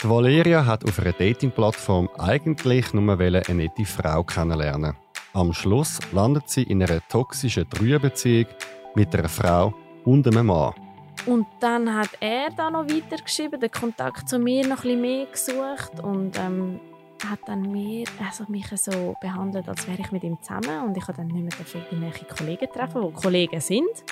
Die Valeria hat auf einer Dating-Plattform eigentlich nur eine nette Frau kennenlernen. Am Schluss landet sie in einer toxischen Dreierbeziehung mit einer Frau und einem Mann. Und dann hat er da noch weitergeschrieben, den Kontakt zu mir noch ein mehr gesucht und ähm, hat dann mir, also mich so behandelt, als wäre ich mit ihm zusammen und ich habe dann nicht mehr irgendwelche Kollegen treffen, die Kollegen sind.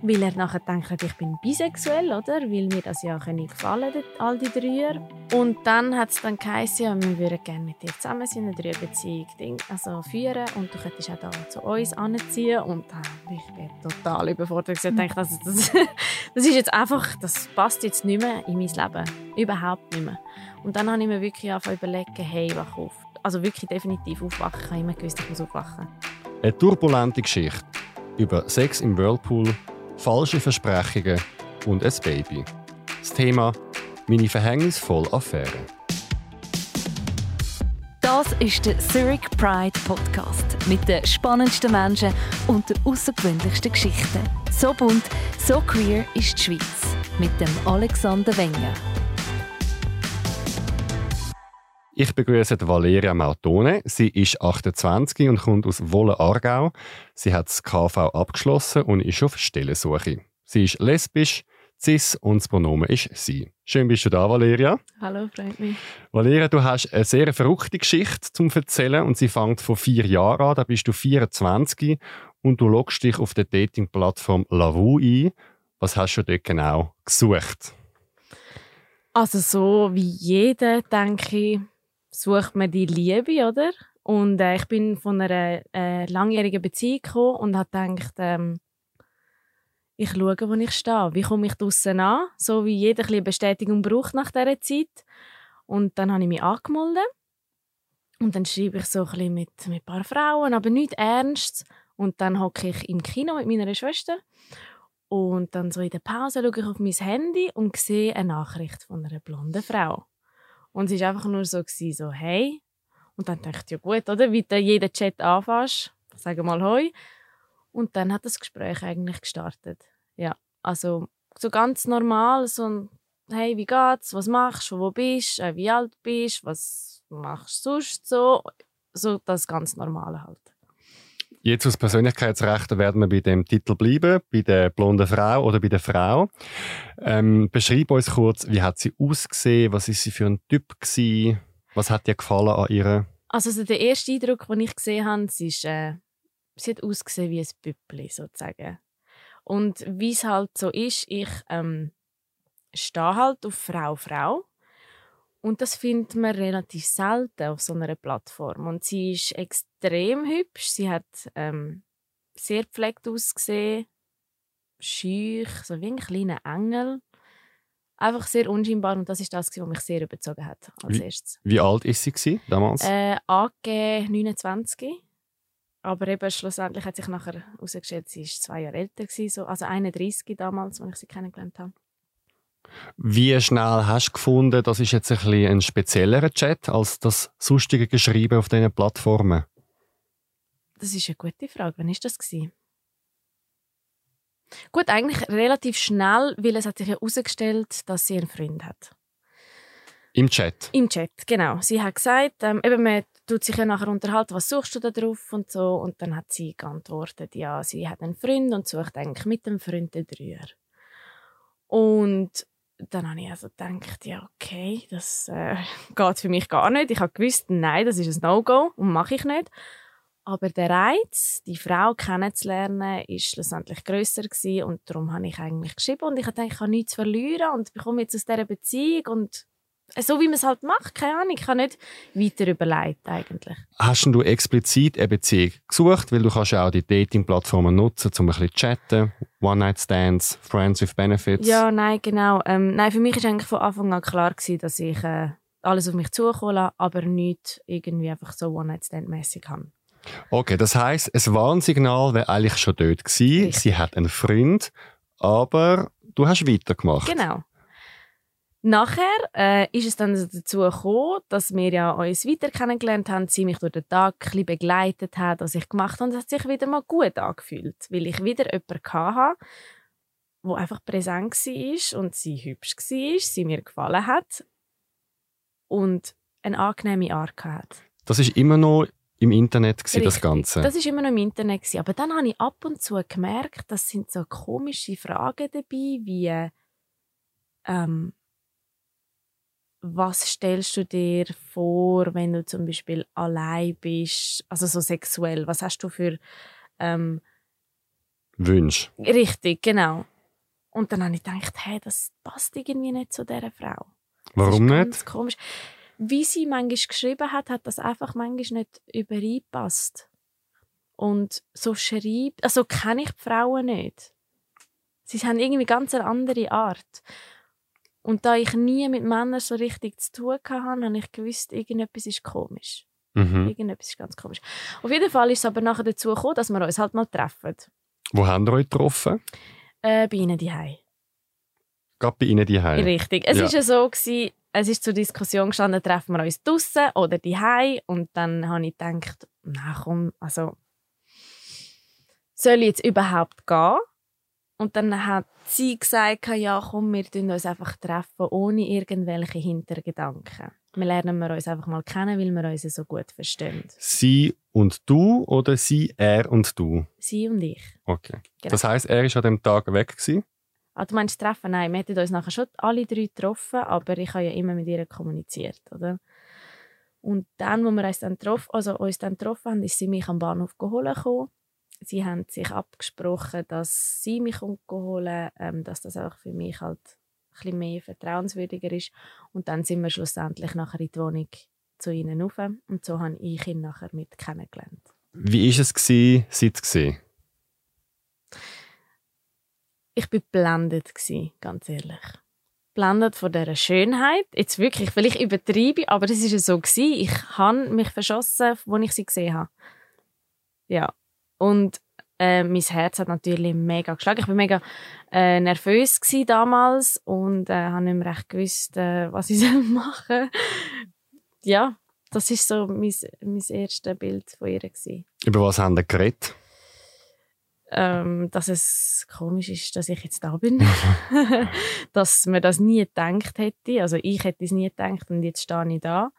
Weil er nachher denkt, ich bin bisexuell, oder? Weil mir das ja gefallen all die Dreier. Und dann hat es dann geheißen, ja, wir würden gerne mit dir zusammen sein, eine Dreierbeziehung also führen und du könntest auch da zu uns anziehen. Und äh, ich bin total überfordert. Ich dachte, das, das, das ist jetzt einfach, das passt jetzt nicht mehr in mein Leben. Überhaupt nicht mehr. Und dann habe ich mir wirklich angefangen überlegen, hey, wach auf. Also wirklich definitiv aufwachen. Ich habe immer gewusst, ich muss aufwachen. Eine turbulente Geschichte über Sex im Whirlpool falsche Versprechungen und ein Baby. Das Thema meine verhängnisvolle Affäre. Das ist der Zurich Pride Podcast mit den spannendsten Menschen und den außergewöhnlichsten Geschichten. So bunt, so queer ist die Schweiz mit dem Alexander Wenger. Ich begrüße Valeria Mautone. Sie ist 28 und kommt aus Wolle-Aargau. Sie hat das KV abgeschlossen und ist auf Stellensuche. Sie ist lesbisch, cis und das Pronomen ist sie. Schön bist du da, Valeria. Hallo, freut mich. Valeria, du hast eine sehr verrückte Geschichte zum Erzählen und sie fängt vor vier Jahren an. Da bist du 24 und du loggst dich auf der Dating-Plattform Lavu ein. Was hast du dort genau gesucht? Also so wie jeder, denke ich, sucht man die Liebe, oder? Und äh, ich bin von einer äh, langjährigen Beziehung gekommen und habe gedacht, ähm, ich schaue, wo ich stehe. Wie komme ich draußen an? So wie jeder eine Bestätigung braucht nach dieser Zeit. Und dann habe ich mich angemeldet. Und dann schreibe ich so ein mit, mit ein paar Frauen, aber nicht ernst. Und dann hocke ich im Kino mit meiner Schwester. Und dann so in der Pause schaue ich auf mein Handy und sehe eine Nachricht von einer blonden Frau. Und es war einfach nur so, so hey. Und dann dachte ich, ja gut, oder? Wie du jeden Chat anfasst, sage mal hoi. Und dann hat das Gespräch eigentlich gestartet. Ja, also so ganz normal, so ein hey, wie geht's, was machst du, wo bist du, äh, wie alt bist was machst du sonst so. So das ganz Normale halt. Jetzt aus Persönlichkeitsrechten werden wir bei dem Titel bleiben, bei der blonden Frau oder bei der Frau. Ähm, beschreib uns kurz, wie hat sie ausgesehen, was ist sie für ein Typ gewesen, was hat dir gefallen an ihr? Also, also der erste Eindruck, den ich gesehen habe, sie, ist, äh, sie hat ausgesehen wie ein Püppli sozusagen. Und wie es halt so ist, ich ähm, stehe halt auf Frau, Frau und das findet man relativ selten auf so einer Plattform. Und sie ist extrem hübsch. Sie hat ähm, sehr gepflegt ausgesehen, schüch, so wie ein kleiner Engel. Einfach sehr unscheinbar und das ist das, was mich sehr überzogen hat als wie, erstes. Wie alt ist sie damals? Äh, AG 29. Aber eben schlussendlich hat sich nachher herausgestellt, sie war zwei Jahre älter, so, also 31 damals, als ich sie kennengelernt habe. Wie schnell hast du gefunden, das ist jetzt ein, bisschen ein speziellerer Chat als das sonstige Geschrieben auf diesen Plattformen? Das ist eine gute Frage. Wann war das? Gut, eigentlich relativ schnell, weil es hat sich herausgestellt, dass sie einen Freund hat. Im Chat? Im Chat, genau. Sie hat gesagt, ähm, eben, man tut sich ja nachher unterhalten, was suchst du da drauf und so. Und dann hat sie geantwortet, ja, sie hat einen Freund und sucht eigentlich mit dem Freund den Dreier. Und dann habe ich also gedacht, ja, okay, das äh, geht für mich gar nicht. Ich habe gewusst, nein, das ist ein No-Go und mache ich nicht. Aber der Reiz, die Frau kennenzulernen, ist schlussendlich grösser gewesen und darum habe ich eigentlich geschrieben und ich habe ich habe nichts verlieren und bekomme jetzt aus dieser Beziehung und so wie man es halt macht, keine Ahnung, ich habe nicht weiter überlegt eigentlich. Hast du explizit eine Beziehung gesucht, weil du kannst ja auch die Dating-Plattformen nutzen, um ein bisschen zu chatten, One-Night-Stands, Friends with Benefits? Ja, nein, genau. Ähm, nein, für mich war eigentlich von Anfang an klar gewesen, dass ich äh, alles auf mich zukommen lasse, aber nicht irgendwie einfach so One-Night-Stand-mäßig habe. Okay, das heisst, ein Warnsignal wäre eigentlich schon dort gewesen. Richtig. Sie hat einen Freund, aber du hast weitergemacht. Genau. Nachher äh, ist es dann dazu gekommen, dass wir ja uns weiter kennengelernt haben, sie mich durch den Tag ein begleitet hat, was ich gemacht habe. Und es hat sich wieder mal gut angefühlt, weil ich wieder jemanden hatte, der einfach präsent war und sie hübsch war, sie mir gefallen hat. und eine angenehme Art hat. Das ist immer noch im Internet gewesen, das. Ganze. Das ist immer noch im Internet gewesen. aber dann habe ich ab und zu gemerkt, das sind so komische Fragen dabei, wie ähm, was stellst du dir vor, wenn du zum Beispiel allein bist, also so sexuell, was hast du für ähm, Wünsch. richtig, genau. Und dann habe ich gedacht, hey, das passt irgendwie nicht zu dieser Frau. Das Warum nicht? Ganz komisch. Wie sie manchmal geschrieben hat, hat das einfach manchmal nicht übereinpasst. Und so schreibt, also kenne ich die Frauen nicht. Sie haben irgendwie ganz eine andere Art. Und da ich nie mit Männern so richtig zu tun hatte, habe ich gewusst, irgendetwas ist komisch. Mhm. Irgendetwas ist ganz komisch. Auf jeden Fall ist es aber nachher dazu gekommen, dass wir uns halt mal treffen. Wo haben ihr euch getroffen? Äh, bei ihnen daheim. Gerade bei Ihnen die Richtig. Es Ja. ist ja so gewesen, es ist zur Diskussion gestanden, treffen wir uns draussen oder die und dann habe ich gedacht, na komm, also soll ich jetzt überhaupt gehen? Und dann hat sie gesagt, ja komm, wir treffen uns einfach treffen, ohne irgendwelche Hintergedanken. Wir lernen wir uns einfach mal kennen, weil wir uns so gut verstehen. Sie und du oder sie, er und du? Sie und ich. Okay. Genau. Das heißt, er ist an dem Tag weg gewesen. Ah, du meinst treffen? Nein, wir hätten uns nachher schon alle drei getroffen, aber ich habe ja immer mit ihr kommuniziert, oder? Und dann, wo wir uns dann getroffen, also uns dann getroffen haben, ist sie mich am Bahnhof geholt gekommen. Sie haben sich abgesprochen, dass sie mich holen, ähm, dass das auch für mich halt ein bisschen mehr vertrauenswürdiger ist. Und dann sind wir schlussendlich nachher in die Wohnung zu ihnen rauf. Und so habe ich ihn nachher mit kennengelernt. Wie war es, gewesen, sie zu sehen? ich bin blendet ganz ehrlich. Blendet von dieser Schönheit. Jetzt wirklich, weil ich übertreibe, aber es ist ja so gsi. Ich habe mich verschossen, als ich sie gesehen habe. Ja. Und äh, mein Herz hat natürlich mega geschlagen. Ich war mega äh, nervös damals und äh, habe nicht mehr recht gewusst, äh, was ich soll machen Ja, das ist so mein, mein erstes Bild von ihr. Gewesen. Über was haben ihr geredet? ähm, dass es komisch ist, dass ich jetzt da bin. dass man das nie gedacht hätte. Also ich hätte es nie gedacht und jetzt stehe ich da.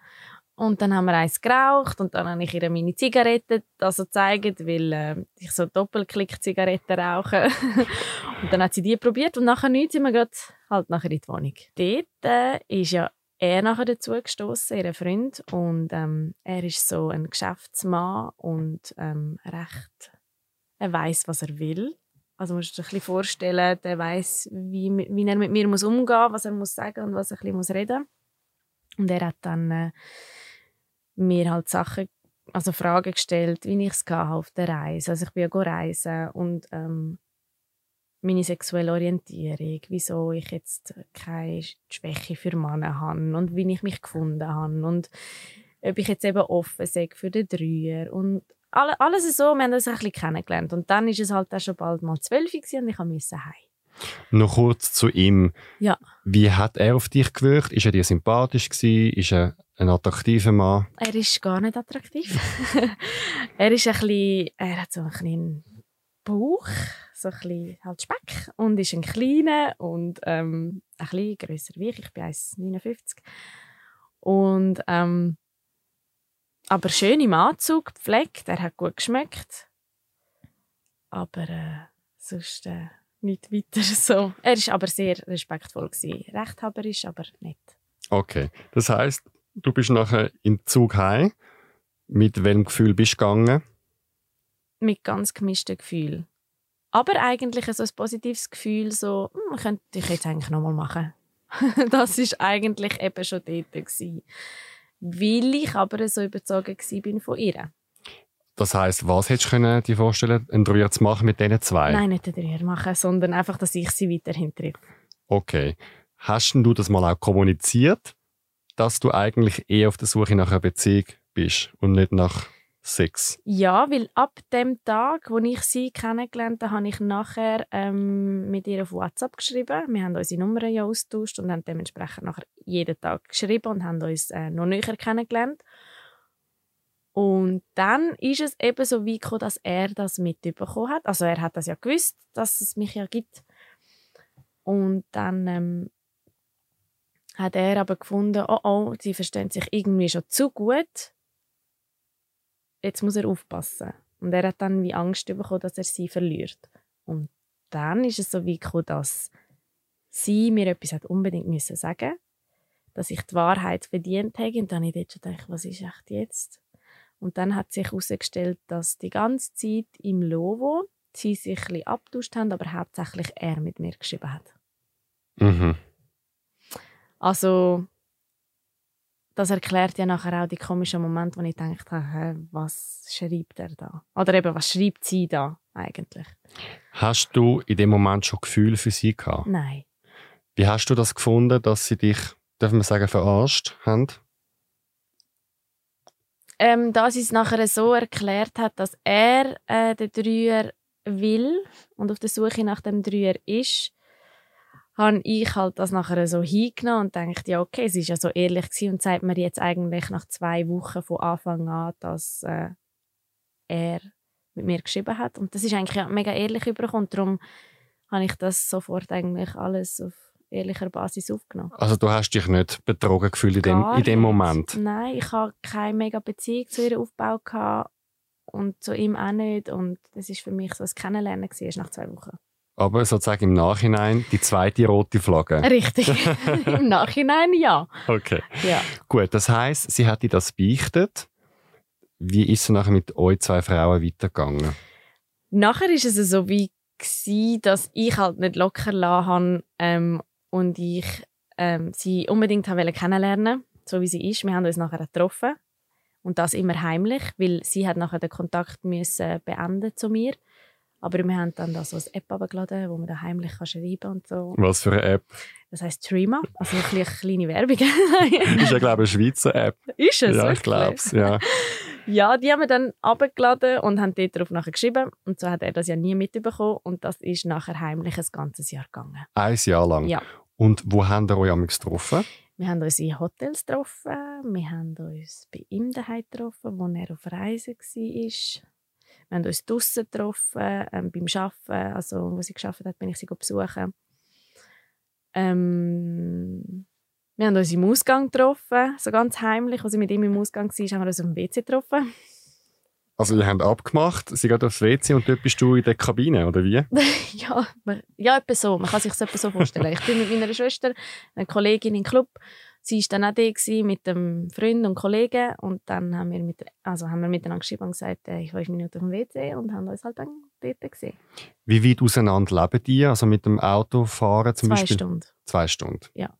Und dann haben wir eins geraucht und dann habe ich ihr meine Zigaretten also gezeigt, weil äh, ich so Doppelklick-Zigaretten rauche. und dann hat sie die probiert und nachher nichts sind wir grad halt nachher in die Wohnung. Dort äh, ist ja er nachher dazu gestoßen, ihr Freund. Und ähm, er ist so ein Geschäftsmann und ähm, recht er weiß, was er will. Also musst du dir ein bisschen vorstellen, der weiß, wie, wie er mit mir muss umgehen, was er muss sagen und was er ein bisschen muss reden. Und er hat dann äh, mir halt Sachen, also Fragen gestellt, wie ich es auf der Reise. Also ich bin ja reisen und ähm, meine sexuelle Orientierung, wieso ich jetzt keine Schwäche für Männer habe und wie ich mich gefunden habe und ob ich jetzt eben offen sei für den Dreier und alle, alles so, wir haben uns ein bisschen kennengelernt. Und dann ist es halt auch schon bald mal zwölf und ich musste heim. Noch kurz zu ihm. Ja. Wie hat er auf dich gewirkt? Ist er dir sympathisch gewesen? Ist er ein attraktiver Mann? Er ist gar nicht attraktiv. er ist ein bisschen, er hat so einen kleinen Bauch, so ein bisschen halt Speck und ist ein kleiner und ähm, ein bisschen grösser wie ich. Ich bin 1,59. Und ähm, aber schön im Anzug, gepflegt, er hat gut geschmeckt. Aber äh, sonst äh, nicht weiter so. Er ist aber sehr respektvoll gewesen. Rechthaberisch, aber nett. Okay. Das heißt, du bist nachher im Zug heim. Mit welchem Gefühl bist du gegangen? Mit ganz gemischten Gefühlen. Aber eigentlich so ein positives Gefühl, so, hm, könnte ich jetzt eigentlich nochmal machen. das ist eigentlich eben schon dort gewesen. Weil ich aber so überzogen bin von ihr. Das heißt, was hättest du können, dir vorstellen, einen Dreier zu machen mit diesen zwei? Nein, nicht den Dreier machen, sondern einfach, dass ich sie weiterhin treffe. Okay. Hast du das mal auch kommuniziert, dass du eigentlich eher auf der Suche nach einer Beziehung bist und nicht nach Sex? Ja, weil ab dem Tag, wo ich sie kennengelernt habe, habe ich nachher ähm, mit ihr auf WhatsApp geschrieben. Wir haben unsere Nummern ja austauscht und haben dementsprechend nachher jeden Tag geschrieben und haben uns äh, noch näher kennengelernt. Und dann ist es eben so weit gekommen, dass er das mitbekommen hat. Also er hat das ja gewusst, dass es mich ja gibt. Und dann ähm, hat er aber gefunden, oh oh, sie verstehen sich irgendwie schon zu gut. Jetzt muss er aufpassen. Und er hat dann wie Angst bekommen, dass er sie verliert. Und dann ist es so wie gekommen, dass sie mir etwas hat unbedingt müssen sagen dass ich die Wahrheit verdient habe. Und dann habe ich dort schon gedacht, was ist echt jetzt? Und dann hat sich herausgestellt, dass die ganze Zeit im Lovo sie sich ein bisschen abgetauscht haben, aber hauptsächlich er mit mir geschrieben hat. Mhm. Also, das erklärt ja nachher auch die komischen Momente, wo ich dachte, was schreibt er da? Oder eben, was schreibt sie da eigentlich? Hast du in dem Moment schon Gefühl für sie gehabt? Nein. Wie hast du das gefunden, dass sie dich, darf man sagen, verarscht haben? Ähm, da sie es nachher so erklärt hat, dass er äh, den Dreier will und auf der Suche nach dem Dreier ist, habe ich halt das nachher so hingenommen und dachte, ja okay, es ist ja so ehrlich gewesen und sagt mir jetzt eigentlich nach zwei Wochen von Anfang an, dass äh, er mit mir geschrieben hat und das ist eigentlich mega ehrlich überkommen. Darum habe ich das sofort eigentlich alles auf ehrlicher Basis aufgenommen. Also du hast dich nicht betrogen gefühlt in dem, in dem Moment? Nein, ich habe keine mega Beziehung zu ihr aufgebaut und zu ihm auch nicht und das ist für mich so ein Kennenlernen gewesen, nach zwei Wochen. Aber sozusagen im Nachhinein die zweite rote Flagge. Richtig. Im Nachhinein ja. Okay. Ja. Gut, das heißt, sie hat dir das beichtet. Wie ist es nachher mit euch zwei Frauen weitergegangen? Nachher ist es so wie gewesen, dass ich halt nicht locker lassen ähm, und ich ähm, sie unbedingt haben kennenlernen, so wie sie ist. Wir haben uns nachher getroffen und das immer heimlich, weil sie hat nachher den Kontakt müssen beenden zu mir. Aber wir haben dann da so eine App abgeladen, wo man da heimlich kann schreiben und so. Was für eine App? Das heisst Streamer, also eine kleine Werbung. ist ja, glaube ich, eine Schweizer App. Ist es? Ja, ich glaube es, ja. ja, die haben wir dann abgeladen und haben dort darauf nachher geschrieben. Und so hat er das ja nie mitbekommen. Und das ist nachher heimlich ein ganzes Jahr gegangen. Ein Jahr lang? Ja. Und wo haben ihr euch getroffen? Wir haben uns in Hotels getroffen. Wir haben uns bei ihm daheim getroffen, wo er auf Reise war. Wir haben uns draußen getroffen, ähm, beim Arbeiten, also wo sie geschafft hat, bin ich sie besuchen. Ähm, wir haben uns im Ausgang getroffen, so ganz heimlich. Als ich mit ihm im Ausgang war, haben wir uns auf dem WC getroffen. Also ihr habt abgemacht, sie geht aufs WC und dort bist du in der Kabine, oder wie? ja, ja, etwa so. Man kann sich das etwa so vorstellen. Ich bin mit meiner Schwester, einer Kollegin im Club, sie war dann auch da mit einem Freund und Kollegen und dann haben wir, mit, also haben wir miteinander geschrieben und gesagt, äh, ich war fünf Minuten auf dem WC und haben uns halt dann dort gesehen. Wie weit auseinander leben die? Also mit dem Autofahren zum Zwei Beispiel? Stunden. Zwei Stunden? Ja.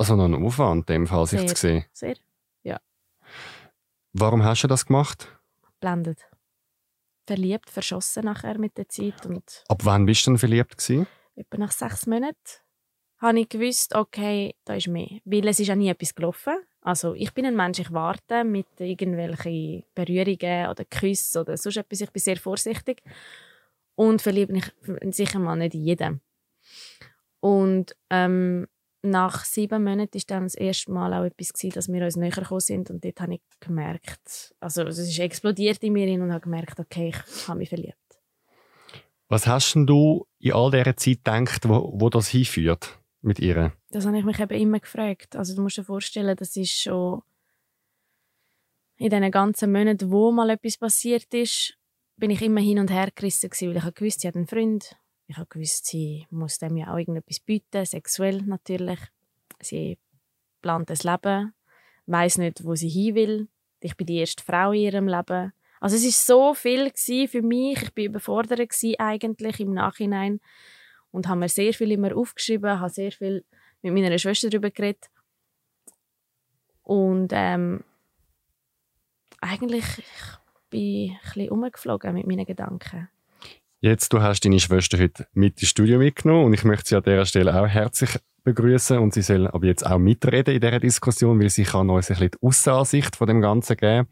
Also noch ein Aufwand in dem Fall, sich zu sehen? Sehr, ja. Warum hast du das gemacht? Blendet. Verliebt, verschossen nachher mit der Zeit. Und Ab wann bist du denn verliebt gewesen? etwa nach sechs Monaten habe ich gewusst, okay, da ist mehr. Weil es ist ja nie etwas gelaufen. Also ich bin ein Mensch, ich warte mit irgendwelchen Berührungen oder Küssen oder sonst etwas. Ich bin sehr vorsichtig und verliebe mich sicher mal nicht in jeden. Und ähm, nach sieben Monaten war dann das erste Mal auch etwas, gewesen, dass wir uns näher gekommen sind und dort habe ich gemerkt, also es ist explodiert in mir und habe gemerkt, okay, ich habe mich verliebt. Was hast denn du in all dieser Zeit gedacht, wo, wo das hinführt? mit ihr? Das habe ich mich eben immer gefragt. Also du musst dir vorstellen, das ist schon in diesen ganzen Monaten, wo mal etwas passiert ist, bin ich immer hin und her gerissen gewesen, weil ich habe gewusst, sie hat einen Freund. Ich habe gewusst, sie muss dem ja auch irgendetwas bieten, sexuell natürlich. Sie plant ein Leben, weiß nicht, wo sie hin will. Ich bin die erste Frau in ihrem Leben. Also es ist so viel für mich. Ich bin überfordert eigentlich im Nachhinein und habe mir sehr viel immer aufgeschrieben, habe sehr viel mit meiner Schwester darüber geredet. Und ähm, eigentlich ich bin ein bisschen umgeflogen mit meinen Gedanken. Jetzt, du hast deine Schwester heute mit ins Studio mitgenommen und ich möchte sie an dieser Stelle auch herzlich begrüßen und sie soll aber jetzt auch mitreden in dieser Diskussion, weil sie kann uns ein bisschen die Aussenansicht von dem Ganzen geben.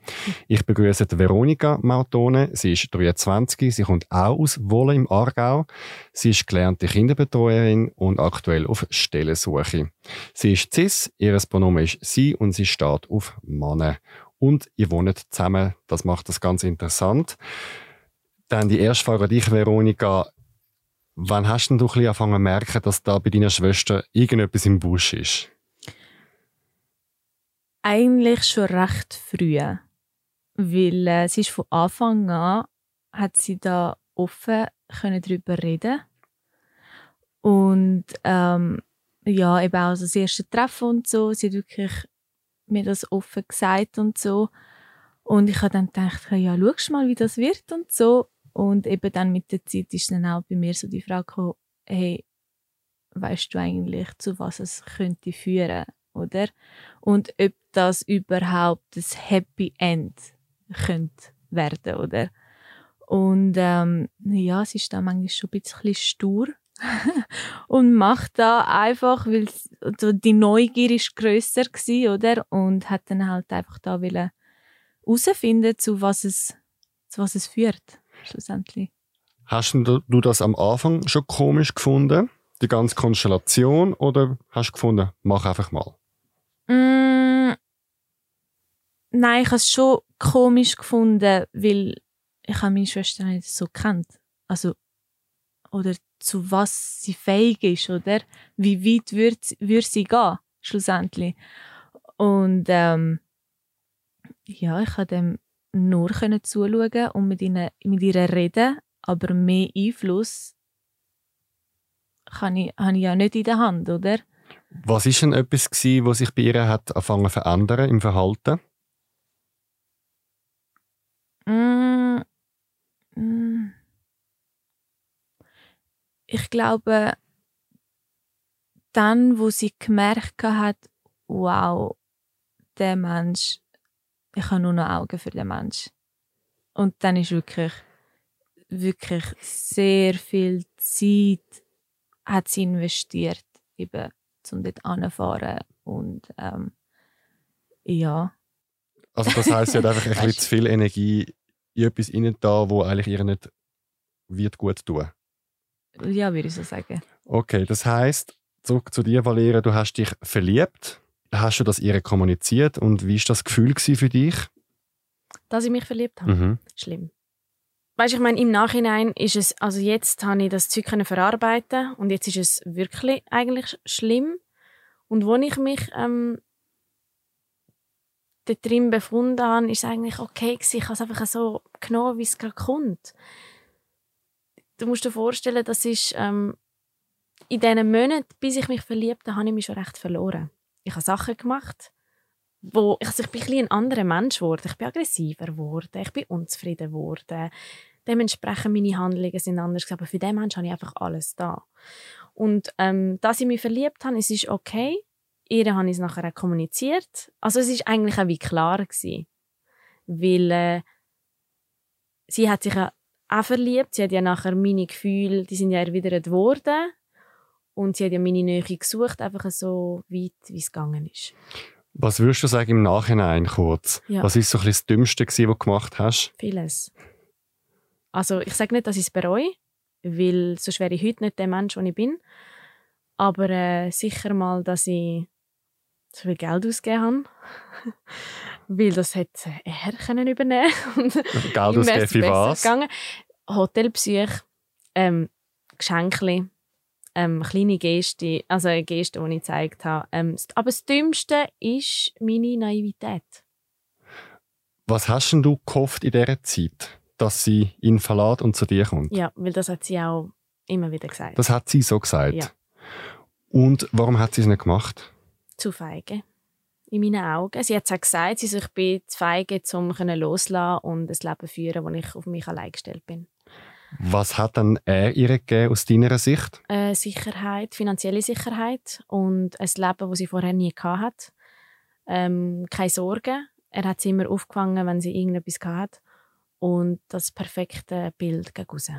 Ich begrüße Veronika Mautone. Sie ist 23, sie kommt auch aus Wolle im Aargau. Sie ist gelernte Kinderbetreuerin und aktuell auf Stellensuche. Sie ist cis, ihr Pronomen ist sie und sie steht auf Männer. Und ihr wohnt zusammen, das macht das ganz interessant. Dann die erste Frage an dich, Veronika. Wann hast denn du ein angefangen zu merken, dass da bei deiner Schwester irgendetwas im Busch ist? Eigentlich schon recht früh. Weil äh, sie ist von Anfang an, hat sie da offen können darüber reden Und ähm, ja, eben auch das erste Treffen und so, sie hat wirklich mir das offen gesagt und so. Und ich habe dann gedacht, ja, schau mal, wie das wird und so. Und eben dann mit der Zeit ist dann auch bei mir so die Frage gekommen, hey, weißt du eigentlich, zu was es könnte führen, oder? Und ob das überhaupt das Happy End könnte werden, oder? Und ähm, ja, sie ist da manchmal schon ein bisschen stur und macht da einfach, weil die Neugier ist grösser war, oder? Und hat dann halt einfach da herausfinden, zu was es, zu was es führt, schlussendlich. Hast du das am Anfang schon komisch gefunden, die ganze Konstellation, oder hast du gefunden, mach einfach mal? Mm, nein, ich habe es schon komisch gefunden, weil ich meine Schwester nicht so kennt. Also, oder zu was sie fähig ist, oder? Wie weit würde würd sie gehen, schlussendlich. Und ähm, ja, ich konnte dem nur zuschauen und mit, ihnen, mit ihr reden, aber mehr Einfluss kann ich, habe ich ja nicht in der Hand, oder? Was war denn etwas, gewesen, was sich bei ihr hat angefangen zu verändern im Verhalten? Mm, mm. Ich glaube, dann, wo sie gemerkt hat, wow, der Mensch, ich habe nur noch Augen für den Mensch. Und dann ist wirklich, wirklich sehr viel Zeit hat sie investiert, eben, um dort anzufahren. Und ähm, ja. Also das heisst, sie hat einfach ein bisschen zu viel Energie in etwas rein da, wo eigentlich ihr nicht wird gut tun. Ja, würde ich so sagen. Okay, das heisst, zurück zu dir, Valeria, du hast dich verliebt. Hast du das ihr kommuniziert und wie war das Gefühl für dich? Dass ich mich verliebt habe? Mhm. Schlimm. Weißt, ich meine, im Nachhinein ist es, also jetzt habe ich das Zeug verarbeiten und jetzt ist es wirklich eigentlich schlimm. Und wo ich mich ähm, drin befunden habe, ist es eigentlich okay gewesen. Ich habe es einfach so genommen, wie es gerade kommt. Du musst dir vorstellen, das ist ähm, in diesen Monaten, bis ich mich verliebt habe, habe ich mich schon recht verloren. Ich habe Sachen gemacht, wo also ich bin ein, ein anderer Mensch geworden. Ich bin aggressiver geworden, ich bin unzufrieden geworden. Dementsprechend meine Handlungen sind anders. Aber für den Menschen habe ich einfach alles da. Und ähm, dass ich mich verliebt habe, es ist okay. Ihr habe ich es nachher auch kommuniziert. Also es ist eigentlich auch wie klar gewesen. Weil äh, sie hat sich ja auch verliebt. Sie hat ja nachher meine Gefühle, die sind ja erwidert worden. Und sie hat ja meine Nähe gesucht, einfach so weit, wie es gegangen ist. Was würdest du sagen im Nachhinein kurz? Ja. Was ist so ein bisschen das Dümmste, was du gemacht hast? Vieles. Also ich sage nicht, dass ich es bereue, weil sonst wäre ich heute nicht der Mensch, der ich bin. Aber äh, sicher mal, dass ich so viel Geld ausgegeben habe. weil das hätte er können übernehmen Geld ausgeben für was? Gegangen. Hotelbesuch, ähm, Geschenke, ähm, kleine Geste, also eine Geste, die ich gezeigt habe. Ähm, aber das Dümmste ist meine Naivität. Was hast denn du gehofft in dieser Zeit? dass sie ihn verlässt und zu dir kommt. Ja, weil das hat sie auch immer wieder gesagt. Das hat sie so gesagt. Ja. Und warum hat sie es nicht gemacht? Zu feige. In meinen Augen. Sie hat es auch gesagt, sie sich bin zu feige, um loszulassen und ein Leben führen, wo ich auf mich allein gestellt bin. Was hat dann er ihr gegeben aus deiner Sicht? Äh, Sicherheit, finanzielle Sicherheit und ein Leben, das sie vorher nie hatte. Ähm, keine Sorgen. Er hat sie immer aufgefangen, wenn sie irgendetwas hatte und das perfekte Bild gegen raus.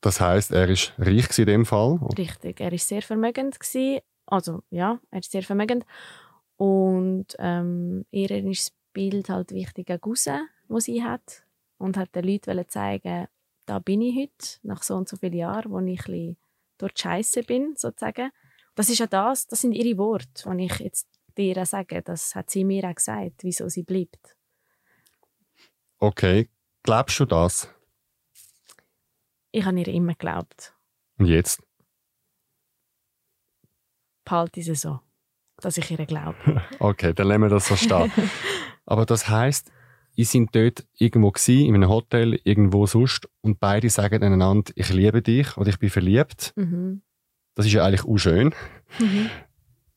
Das heißt, er ist reich in dem Fall? Richtig, er ist sehr vermögend gewesen. Also ja, er ist sehr vermögend und ähm, ihr ist das Bild halt wichtig gegen raus, das sie hat und hat den Leuten zeigen, da bin ich heute nach so und so vielen Jahren, wo ich ein dort Scheiße bin sozusagen. Das ist ja das, das sind ihre Worte, die ich jetzt dir sage. Das hat sie mir auch gesagt, wieso sie bleibt. Okay, glaubst du das? Ich habe ihr immer geglaubt. Und jetzt? Behalte sie so. dass ich ihr glaube. okay, dann lassen wir das so stehen. Aber das heisst, ihr sind dort irgendwo gewesen, in einem Hotel, irgendwo sonst, und beide sagen einander, ich liebe dich oder ich bin verliebt. Mhm. Das ist ja eigentlich auch schön. Mhm.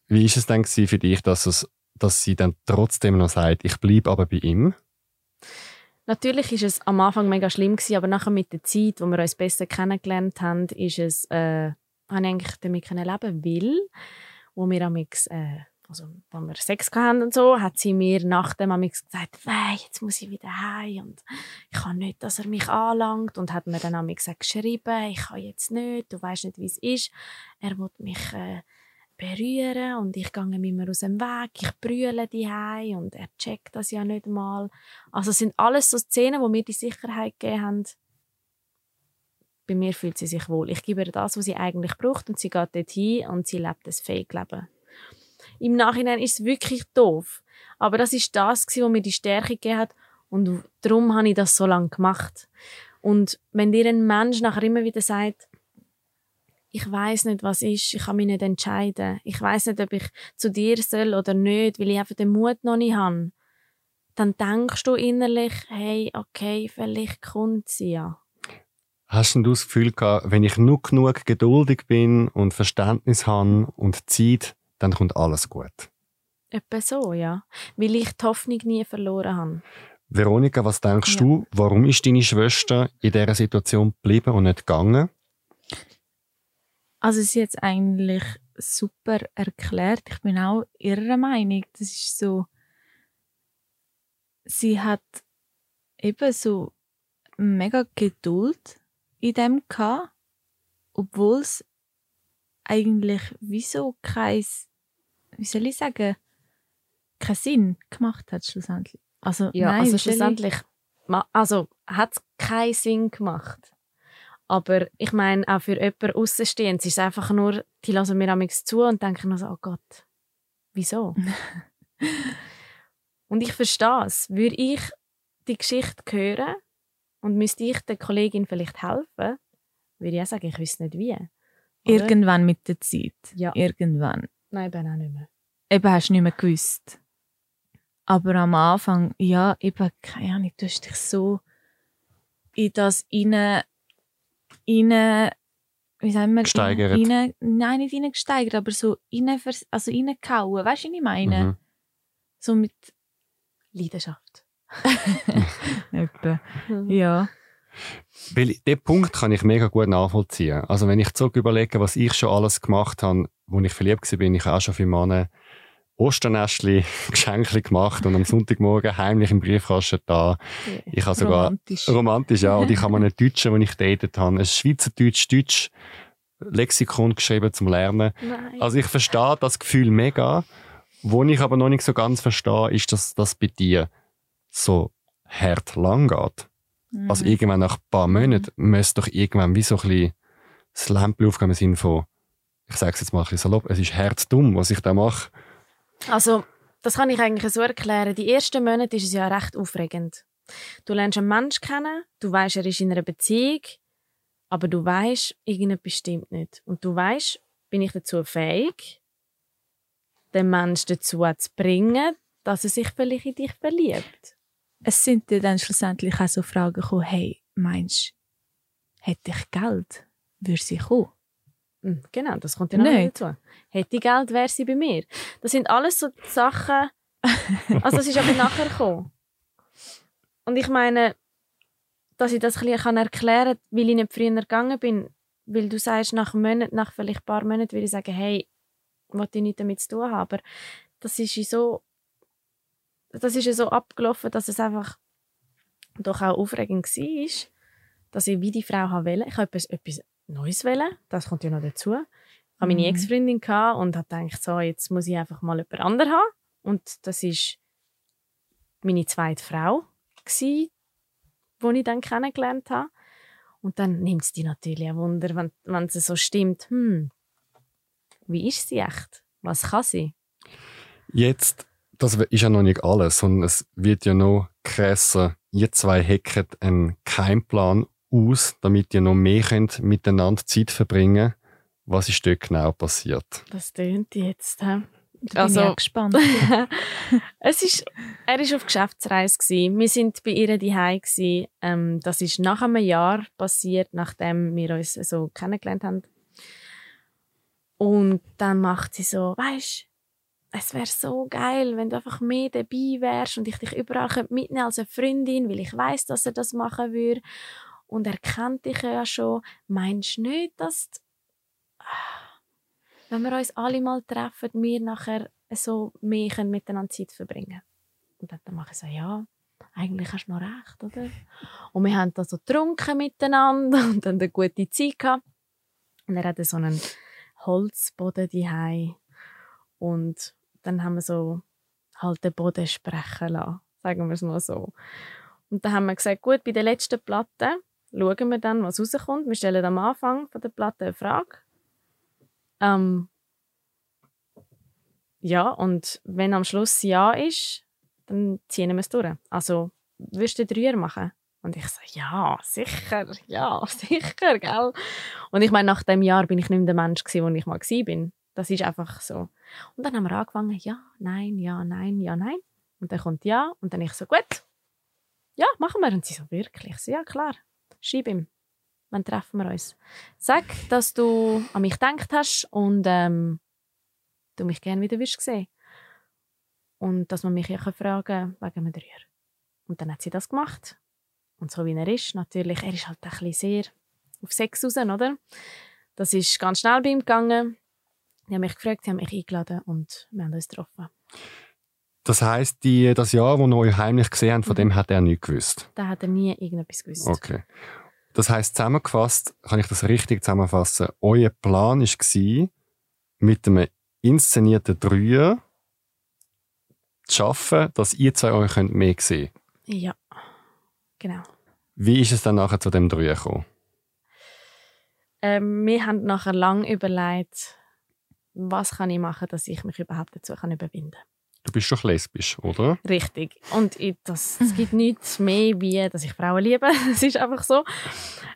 Wie ist es gewesen für dich, dass, es, dass sie dann trotzdem noch sagt, ich bleibe aber bei ihm? Natürlich ist es am Anfang mega schlimm gewesen, aber nachher mit der Zeit, wo wir uns besser kennengelernt haben, ist es, äh, habe ich eigentlich damit können leben will, wo wir amix, äh, also wenn wir Sex hatten und so, hat sie mir nach dem amix gesagt, jetzt muss ich wieder heim und ich kann nicht, dass er mich anlangt und hat mir dann amix geschrieben, ich kann jetzt nicht, du weißt nicht, wie es ist, er will mich äh, berühren und ich gehe mir aus dem Weg, ich brülle die und er checkt das ja nicht mal. Also es sind alles so Szenen, wo mir die Sicherheit gegeben haben. Bei mir fühlt sie sich wohl. Ich gebe ihr das, was sie eigentlich braucht und sie geht dorthin und sie lebt das Fake-Leben. Im Nachhinein ist es wirklich doof. Aber das ist das, was mir die Stärke gegeben hat und darum habe ich das so lange gemacht. Und wenn dir ein Mensch nachher immer wieder sagt, ich weiß nicht, was ist, ich kann mich nicht entscheiden. Ich weiß nicht, ob ich zu dir soll oder nicht, weil ich einfach den Mut noch nicht habe. Dann denkst du innerlich, hey, okay, vielleicht kommt sie ja. Hast du das Gefühl gehabt, wenn ich nur genug geduldig bin und Verständnis habe und Zeit, dann kommt alles gut? Etwa so, ja. Weil ich die Hoffnung nie verloren habe. Veronika, was denkst Ja. du, warum ist deine Schwester in dieser Situation geblieben und nicht gegangen? Also sie hat es eigentlich super erklärt. Ich bin auch ihrer Meinung. Das ist so, sie hat eben so mega Geduld in dem gehabt, obwohl es eigentlich wieso kein, wie soll ich sagen, keinen Sinn gemacht hat schlussendlich. Also, Ja, nein, also schlussendlich also, hat es keinen Sinn gemacht. Aber ich meine, auch für jemanden Außenstehend ist es einfach nur, die lassen mir amigs zu und denken nur so, oh Gott, wieso? und ich verstehe es. Würde ich die Geschichte hören und müsste ich der Kollegin vielleicht helfen, würde ich auch sagen, ich wüsste nicht wie. Oder? Irgendwann mit der Zeit. Ja. Irgendwann. Nein, eben auch nicht mehr. Eben hast du nicht mehr gewusst. Aber am Anfang, ja, eben, keine Ahnung, du hast dich so in das rein, rein wie sagen wir, Gesteigert. Rein, nein, nicht reingesteigert, aber so rein, also reingehauen. Weißt du, was ich meine? Mhm. So mit, Leidenschaft. etwa, ja. Weil den Punkt kann ich mega gut nachvollziehen. Also wenn ich zurück überlege, was ich schon alles gemacht habe, wo ich verliebt war, bin ich auch schon für Männer Osternestli Geschenke gemacht und am Sonntagmorgen heimlich im Briefkasten da. Ich habe sogar Romantisch. romantisch, ja. Und ich habe mir einen Deutschen, den ich datet habe, ein Schweizerdeutsch, Deutsch Lexikon geschrieben zum Lernen. Nein. Also ich verstehe das Gefühl mega. Wo ich aber noch nicht so ganz verstehe, ist, dass das bei dir so hart lang geht. Mhm. Also irgendwann nach ein paar Monaten müsste doch irgendwann wie so ein bisschen das Lämpchen aufgehen im Sinne von, ich sage es jetzt mal ein bisschen salopp, es ist herzdumm, was ich da mache. Also, das kann ich eigentlich so erklären. Die ersten Monate ist es ja recht aufregend. Du lernst einen Menschen kennen, du weißt, er ist in einer Beziehung, aber du weißt, irgendetwas stimmt nicht. Und du weißt, bin ich dazu fähig, den Menschen dazu zu bringen, dass er sich vielleicht in dich verliebt. es sind dir dann schlussendlich auch so Fragen gekommen, hey, meinst du, hätte ich Geld, würde sie kommen? Hm, Genau, das kommt ja noch Nicht. dazu. Hätte ich Geld, wäre sie bei mir. Das sind alles so Sachen. Also, das ist aber nachher gekommen. Und ich meine, dass ich das ein bisschen erklären kann, weil ich nicht früher gegangen bin. Weil du sagst, nach Monaten, nach vielleicht ein paar Monaten, würde ich sagen, hey, wollte ich nichts damit zu tun haben. Aber das ist ja so, das ist ja so abgelaufen, dass es einfach doch auch aufregend war, dass ich wie die Frau wollte. Ich habe etwas, etwas Neues wollen. Das kommt ja noch dazu. Ich hatte meine Mhm. Ex-Freundin und habe gedacht, so, jetzt muss ich einfach mal jemand anderen haben. Und das ist meine zweite Frau, die ich dann kennengelernt habe. Und dann nimmt es dich natürlich ein Wunder, wenn, wenn es so stimmt. Hm, wie ist sie echt? Was kann sie? Jetzt, das ist ja noch nicht alles, sondern es wird ja noch krasser. Ihr zwei hacken einen Keimplan aus, damit ihr noch mehr könnt miteinander Zeit verbringen Was ist dort genau passiert? Das tönt jetzt. He? Da bin Also- ich auch gespannt. es ist, er war auf Geschäftsreise. Gewesen. Wir sind bei ihr daheim. Ähm, das ist nach einem Jahr passiert, nachdem wir uns so kennengelernt haben. Und dann macht sie so, weißt es wäre so geil, wenn du einfach mehr dabei wärst und ich dich überall könnte mitnehmen als eine Freundin, weil ich weiß, dass er das machen würde. Und er kennt dich ja schon. Meinst du nicht, dass d- Ah, wenn wir uns alle mal treffen, wir nachher so mehr können miteinander Zeit verbringen Und dann mache ich so, ja, eigentlich hast du noch recht, oder? Und wir haben da so getrunken miteinander und dann eine gute Zeit gehabt. Und er hatte so einen Holzboden daheim und dann haben wir so halt den Boden sprechen lassen, sagen wir es mal so. Und dann haben wir gesagt, gut, bei der letzten Platte schauen wir dann, was rauskommt. Wir stellen am Anfang von der Platte eine Frage. Ähm, ja, und wenn am Schluss Ja ist, dann ziehen wir es durch. Also, würdest du Dreier machen? Und ich so, ja, sicher, ja, sicher, gell? Und ich meine, nach dem Jahr bin ich nicht mehr der Mensch gewesen, wo ich mal war. Das ist einfach so. Und dann haben wir angefangen, ja, nein, ja, nein, ja, nein. Und dann kommt ja. Und dann ich so, gut, ja, machen wir. Und sie so, wirklich? Ich so, ja, klar. Schreib ihm. Wann treffen wir uns? Sag, dass du an mich gedacht hast und ähm, du mich gerne wieder wirst sehen. Und dass man mich ja kann fragen wegen einem Dreier. Und dann hat sie das gemacht. Und so wie er ist, natürlich, er ist halt ein bisschen sehr auf Sex raus, oder? Das ist ganz schnell bei ihm gegangen. Die haben mich gefragt, sie haben mich eingeladen und wir haben uns getroffen. Das heisst, die, das Jahr, wo ihr euch heimlich gesehen habt, von Mhm. dem hat er nichts gewusst. Da hat er nie irgendetwas gewusst. Okay. Das heisst, zusammengefasst, kann ich das richtig zusammenfassen, euer Plan war, mit einem inszenierten Dreier zu schaffen, dass ihr zwei euch mehr sehen könnt. Ja, genau. Wie ist es dann nachher zu dem Dreier gekommen? Ähm, wir haben nachher lang überlegt, was kann ich machen, dass ich mich überhaupt dazu kann überwinden kann. Du bist doch lesbisch, oder? Richtig. Und ich, das, es gibt nichts mehr, wie dass ich Frauen liebe. Es ist einfach so.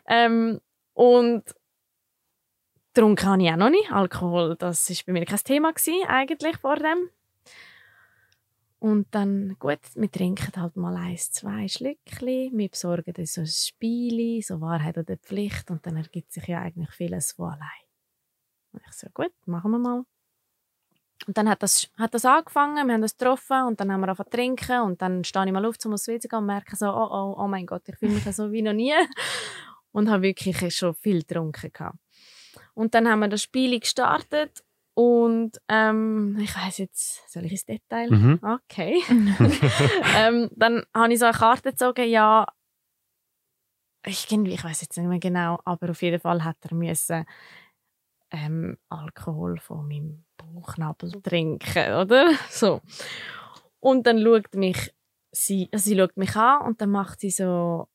Ähm, und getrunken habe ich auch noch nicht. Alkohol, das war bei mir kein Thema gewesen, eigentlich vor dem. Und dann, gut, wir trinken halt mal eins, zwei Schlückchen. Wir besorgen dann so ein Spiel, so Wahrheit oder Pflicht. Und dann ergibt sich ja eigentlich vieles von allein. Und ich so, gut, machen wir mal. Und dann hat das, hat das angefangen, wir haben das getroffen und dann haben wir angefangen zu trinken und dann stehe ich mal auf, um aufs WC zu gehen und merke so, oh, oh, oh mein Gott, ich fühle mich so wie noch nie. Und habe wirklich schon viel getrunken. Gehabt. Und dann haben wir das Spiel gestartet und ähm, ich weiß jetzt, soll ich ins Detail? Mhm. Okay. ähm, dann habe ich so eine Karte gezogen, ja, irgendwie, ich weiß jetzt nicht mehr genau, aber auf jeden Fall hat er müssen ähm, Alkohol von meinem Bauchnabel trinken, oder? So. Und dann schaut mich sie, also sie schaut mich an und dann macht sie so,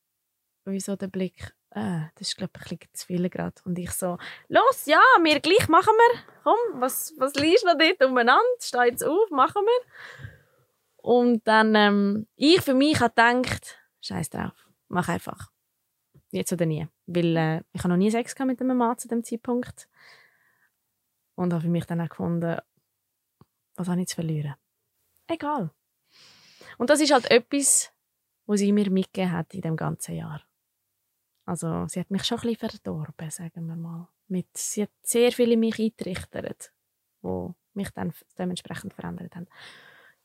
wie so den Blick, äh, das ist glaube ich ein bisschen zu viel gerade. Und ich so, los, ja, wir gleich machen wir. Komm, was, was liest noch dort umeinander? Steh jetzt auf, machen wir. Und dann, ähm, ich für mich habe gedacht, scheiß drauf, mach einfach. Jetzt oder nie. Weil äh, ich habe noch nie Sex gehabt mit einem Mann zu dem Zeitpunkt. Und habe für mich dann auch gefunden, was habe ich zu verlieren? Egal. Und das ist halt etwas, was sie mir mitgegeben hat in dem ganzen Jahr. Also sie hat mich schon ein bisschen verdorben, sagen wir mal. Mit, sie hat sehr viel in mich eingerichtet, wo mich dann dementsprechend verändert haben.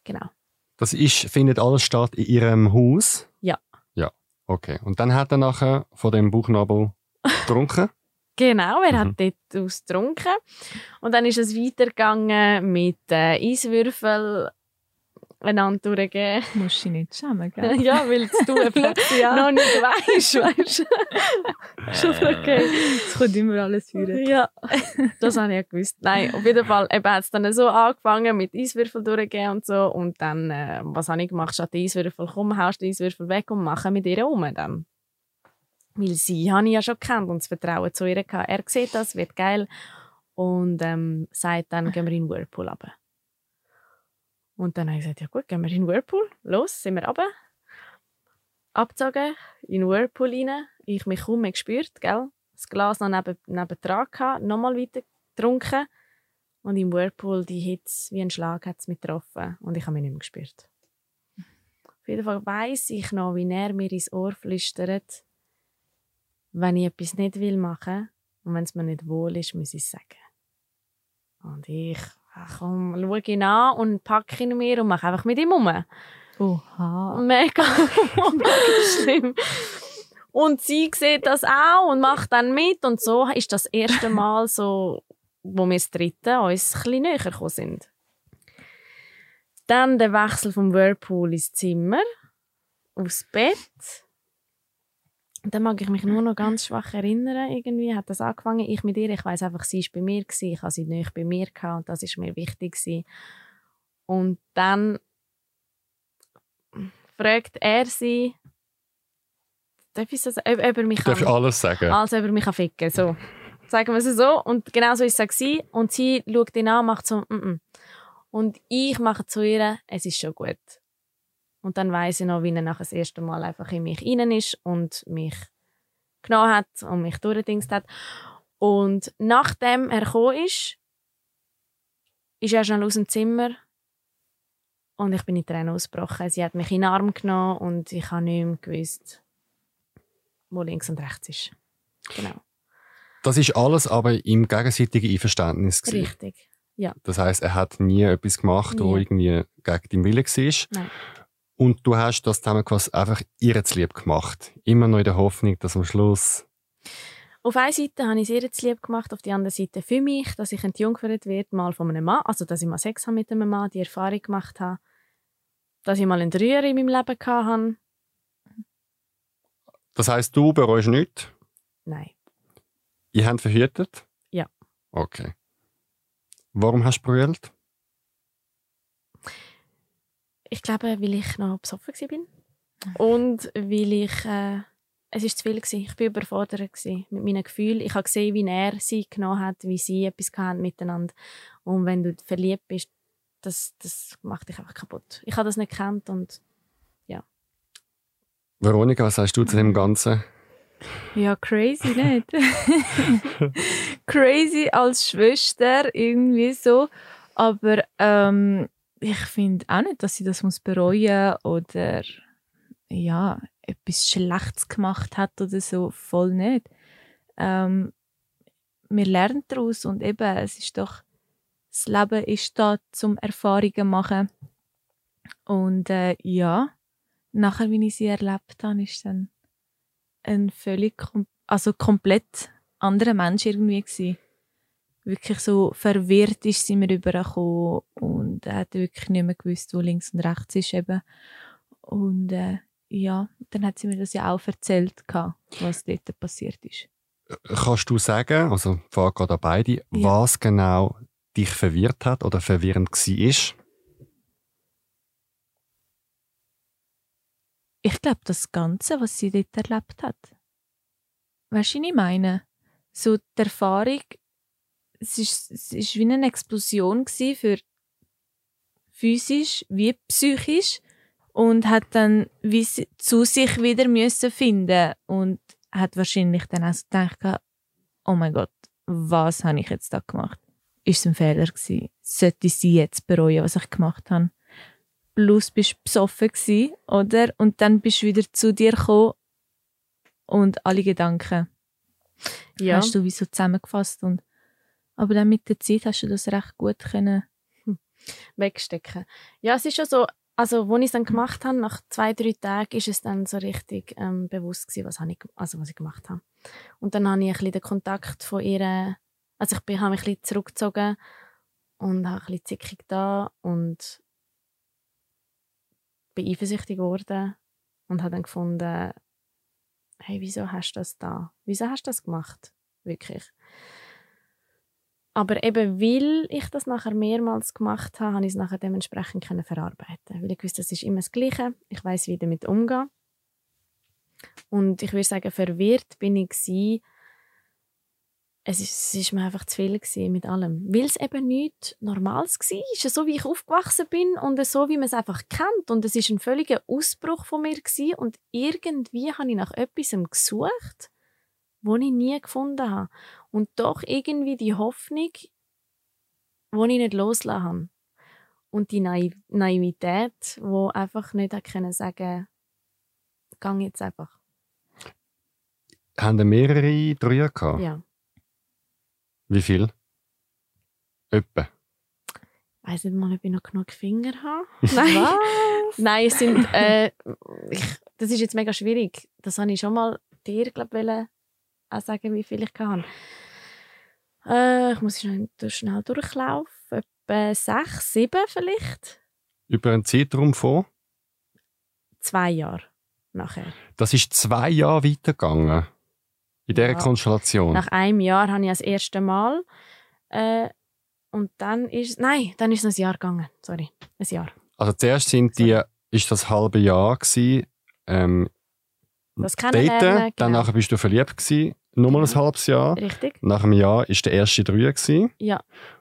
Genau. Das ist, findet alles statt in ihrem Haus? Ja. Ja, okay. Und dann hat er nachher von dem Bauchnabel getrunken? Genau, er Mhm. hat dort ausgetrunken. Und dann ist es weitergegangen mit äh, Eiswürfel einander durchgeben. Musst du nicht schämen, gell? ja, weil du plötzlich noch nicht weißt, weißt du. Schon okay. Es kommt immer alles führen. Ja, das habe ich ja gewusst. Nein, auf jeden Fall eben hat es dann so angefangen mit Eiswürfel durchgehen und so. Und dann, äh, was habe ich gemacht? Statt die Eiswürfel, komm, haust die Eiswürfel weg und mache mit ihr um dann. Weil sie habe ich ja schon kennt und das Vertrauen zu ihr gehabt. Er sieht das, wird geil. Und ähm, sagt dann, gehen wir in den Whirlpool runter. Und dann habe ich gesagt, ja gut, gehen wir in den Whirlpool. Los, sind wir runter. Abgezogen, in den Whirlpool rein. Ich mich kaum mehr gespürt, gell? Das Glas noch neben, dran nochmal weiter getrunken. Und im Whirlpool, die Hitze wie ein Schlag hat mich getroffen und ich habe mich nicht mehr gespürt. Auf jeden Fall weiss ich noch, wie er mir ins Ohr flüstert, wenn ich etwas nicht will machen und wenn es mir nicht wohl ist, muss ich es sagen. Und ich ach komm, schaue ihn an und packe ihn mir und mache einfach mit ihm um. Oha. Mega schlimm. Und sie sieht das auch und macht dann mit. Und so ist das erste Mal so, wo wir das dritte uns ein bisschen näher gekommen sind. Dann der Wechsel vom Whirlpool ins Zimmer, aufs Bett. Und dann mag ich mich nur noch ganz schwach erinnern, irgendwie hat das angefangen. Ich mit ihr, ich weiß einfach, sie ist bei mir gewesen, ich habe sie nicht bei mir gehabt und das ist mir wichtig gewesen. Und dann fragt er sie, darf ich sagen, ob, ob er mich darfst kann- alles sagen. also über mich kann ficken, so. Sagen wir es so. Und genau so ist es gewesen. Und sie schaut ihn an, macht so, mm -mm. Und ich mache zu ihr, es ist schon gut. Und dann weiss ich noch, wie er nachher das erste Mal einfach in mich rein ist und mich genommen hat und mich durchgedingst hat. Und nachdem er gekommen ist, ist er schnell aus dem Zimmer und ich bin in Tränen ausgebrochen. Sie hat mich in den Arm genommen und ich habe nicht mehr gewusst, wo links und rechts ist. Genau. Das ist alles aber im gegenseitigen Einverständnis. gewesen. Richtig. Das heißt, er hat nie etwas gemacht, wo Nie. irgendwie gegen deinen Willen war. Nein. Und du hast das zusammengefasst einfach ihr zu lieb gemacht. Immer noch in der Hoffnung, dass am Schluss Auf einer Seite habe ich es ihr zu lieb gemacht, auf der anderen Seite für mich, dass ich entjungfert werde, mal von einem Mann. Also, dass ich mal Sex habe mit einem Mann, die Erfahrung gemacht habe. Dass ich mal einen Dreier in meinem Leben hatte. Das heißt, du bereust nichts? Nein. Ihr habt verhütet? Ja. Okay. Warum hast du brüllt? Ich glaube, weil ich noch besoffen war. Und weil ich. Äh, es war zu viel. Gewesen. Ich war überfordert gewesen mit meinen Gefühlen. Ich habe gesehen, wie er sie genommen hat, wie sie etwas hatten miteinander. Und wenn du verliebt bist, das, das macht dich einfach kaputt. Ich habe das nicht gekannt und Veronika, was sagst du zu dem Ganzen? Ja, crazy, nicht? crazy als Schwester, irgendwie so. Aber ähm, ich finde auch nicht, dass sie das muss bereuen oder ja, etwas Schlechtes gemacht hat oder so. Voll nicht. Ähm, wir lernen daraus und eben, es ist doch, das Leben ist da zum Erfahrungen zu machen. Und äh, ja, nachher, wie ich sie erlebt habe, ist dann ein völlig, kom also komplett anderer Mensch irgendwie gewesen. Wirklich so verwirrt ist sie mir übergekommen und er hat wirklich nicht mehr gewusst, wo links und rechts ist eben. Und äh, ja, dann hat sie mir das ja auch erzählt, gehabt, was dort passiert ist. Kannst du sagen, also frage gerade an beide, Ja. was genau dich verwirrt hat oder verwirrend war? Ich glaube, das Ganze, was sie dort erlebt hat. Weißt du, was ich meine? So die Erfahrung, es ist, es ist wie eine Explosion gewesen für physisch wie psychisch und hat dann wie zu sich wieder müssen finden und hat wahrscheinlich dann auch gedacht, oh mein Gott, was habe ich jetzt da gemacht? Ist es ein Fehler gewesen? Sollte sie jetzt bereuen, was ich gemacht habe? Plus bist du besoffen gsi, oder? Und dann bist du wieder zu dir gekommen und alle Gedanken ja. hast du wie so zusammengefasst und aber dann mit der Zeit hast du das recht gut können. wegstecken. Ja, es ist schon so, also als ich es dann gemacht habe, nach zwei, drei Tagen, ist es dann so richtig ähm, bewusst gewesen, was, ich, also was ich gemacht habe. Und dann habe ich ein bisschen den Kontakt von ihr, also ich bin, habe mich ein bisschen zurückgezogen und habe ein bisschen zickig da und bin eifersüchtig geworden und habe dann gefunden, hey, wieso hast du das da? Wieso hast du das gemacht? Wirklich. Aber eben, weil ich das nachher mehrmals gemacht habe, habe ich es nachher dementsprechend können verarbeiten. Weil ich wusste, das ist immer das Gleiche. Ich weiß, wie damit umgehen. Und ich würde sagen, verwirrt bin ich gewesen. Es ist, ist mir einfach zu viel mit allem. Weil es eben nichts Normales war. Es ist so, wie ich aufgewachsen bin und so, wie man es einfach kennt. Und es ist ein völliger Ausbruch von mir gewesen. Und irgendwie habe ich nach etwas gesucht, wo ich nie gefunden habe. Und doch irgendwie die Hoffnung, die wo ich nicht loslassen habe. Und die Naiv Naivität, wo einfach nicht können sagen, gang jetzt einfach. Haben mehrere Dreier gehabt? Ja. Wie viel? Etwa. Ich weiss nicht mal, ob ich noch genug Finger habe. Nein. Nein, es sind, äh, ich, das ist jetzt mega schwierig. Das habe ich schon mal dir, glaube ich, auch sagen, wie viel ich kann. Äh, ich muss schnell, schnell durchlaufen. Etwa sechs, sieben vielleicht. Über einen Zeitraum von? Zwei Jahre nachher. Das ist zwei Jahre weitergegangen. In dieser Ja. Konstellation. Nach einem Jahr habe ich das erste Mal. Äh, und dann ist nein, dann ist es ein Jahr gegangen. Sorry, ein Jahr. Also zuerst sind die, ist das halbe Jahr gewesen, ähm, Das daten, dann genau. nachher bist du verliebt gewesen, nochmal ein halbes Jahr. Richtig? Nach einem Jahr ist der erste Dreier gewesen. Ja,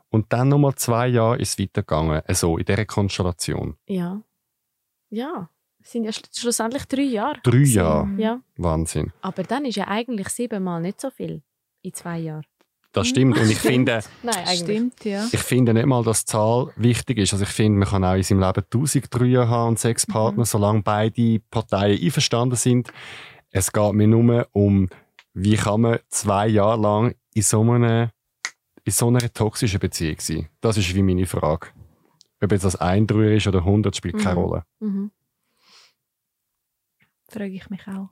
Und dann nochmal zwei Jahre ist es weitergegangen. Also in dieser Konstellation. ja. Ja, es sind ja schl schlussendlich drei Jahre. Drei Jahre. Ja, Wahnsinn. aber dann ist ja eigentlich siebenmal nicht so viel in zwei Jahren. Das stimmt. Und ich finde, Nein, eigentlich. Stimmt, ja. ich finde nicht mal, dass die Zahl wichtig ist. Also ich finde, man kann auch in seinem Leben 1000 Dreier haben und sechs Partner, solange beide Parteien einverstanden sind. Es geht mir nur um, wie kann man zwei Jahre lang in so einer, in so einer toxischen Beziehung sein. Das ist wie meine Frage. Ob jetzt das ein Dreier ist oder 100, spielt keine Mhm. Rolle. Mhm. Frage ich mich auch.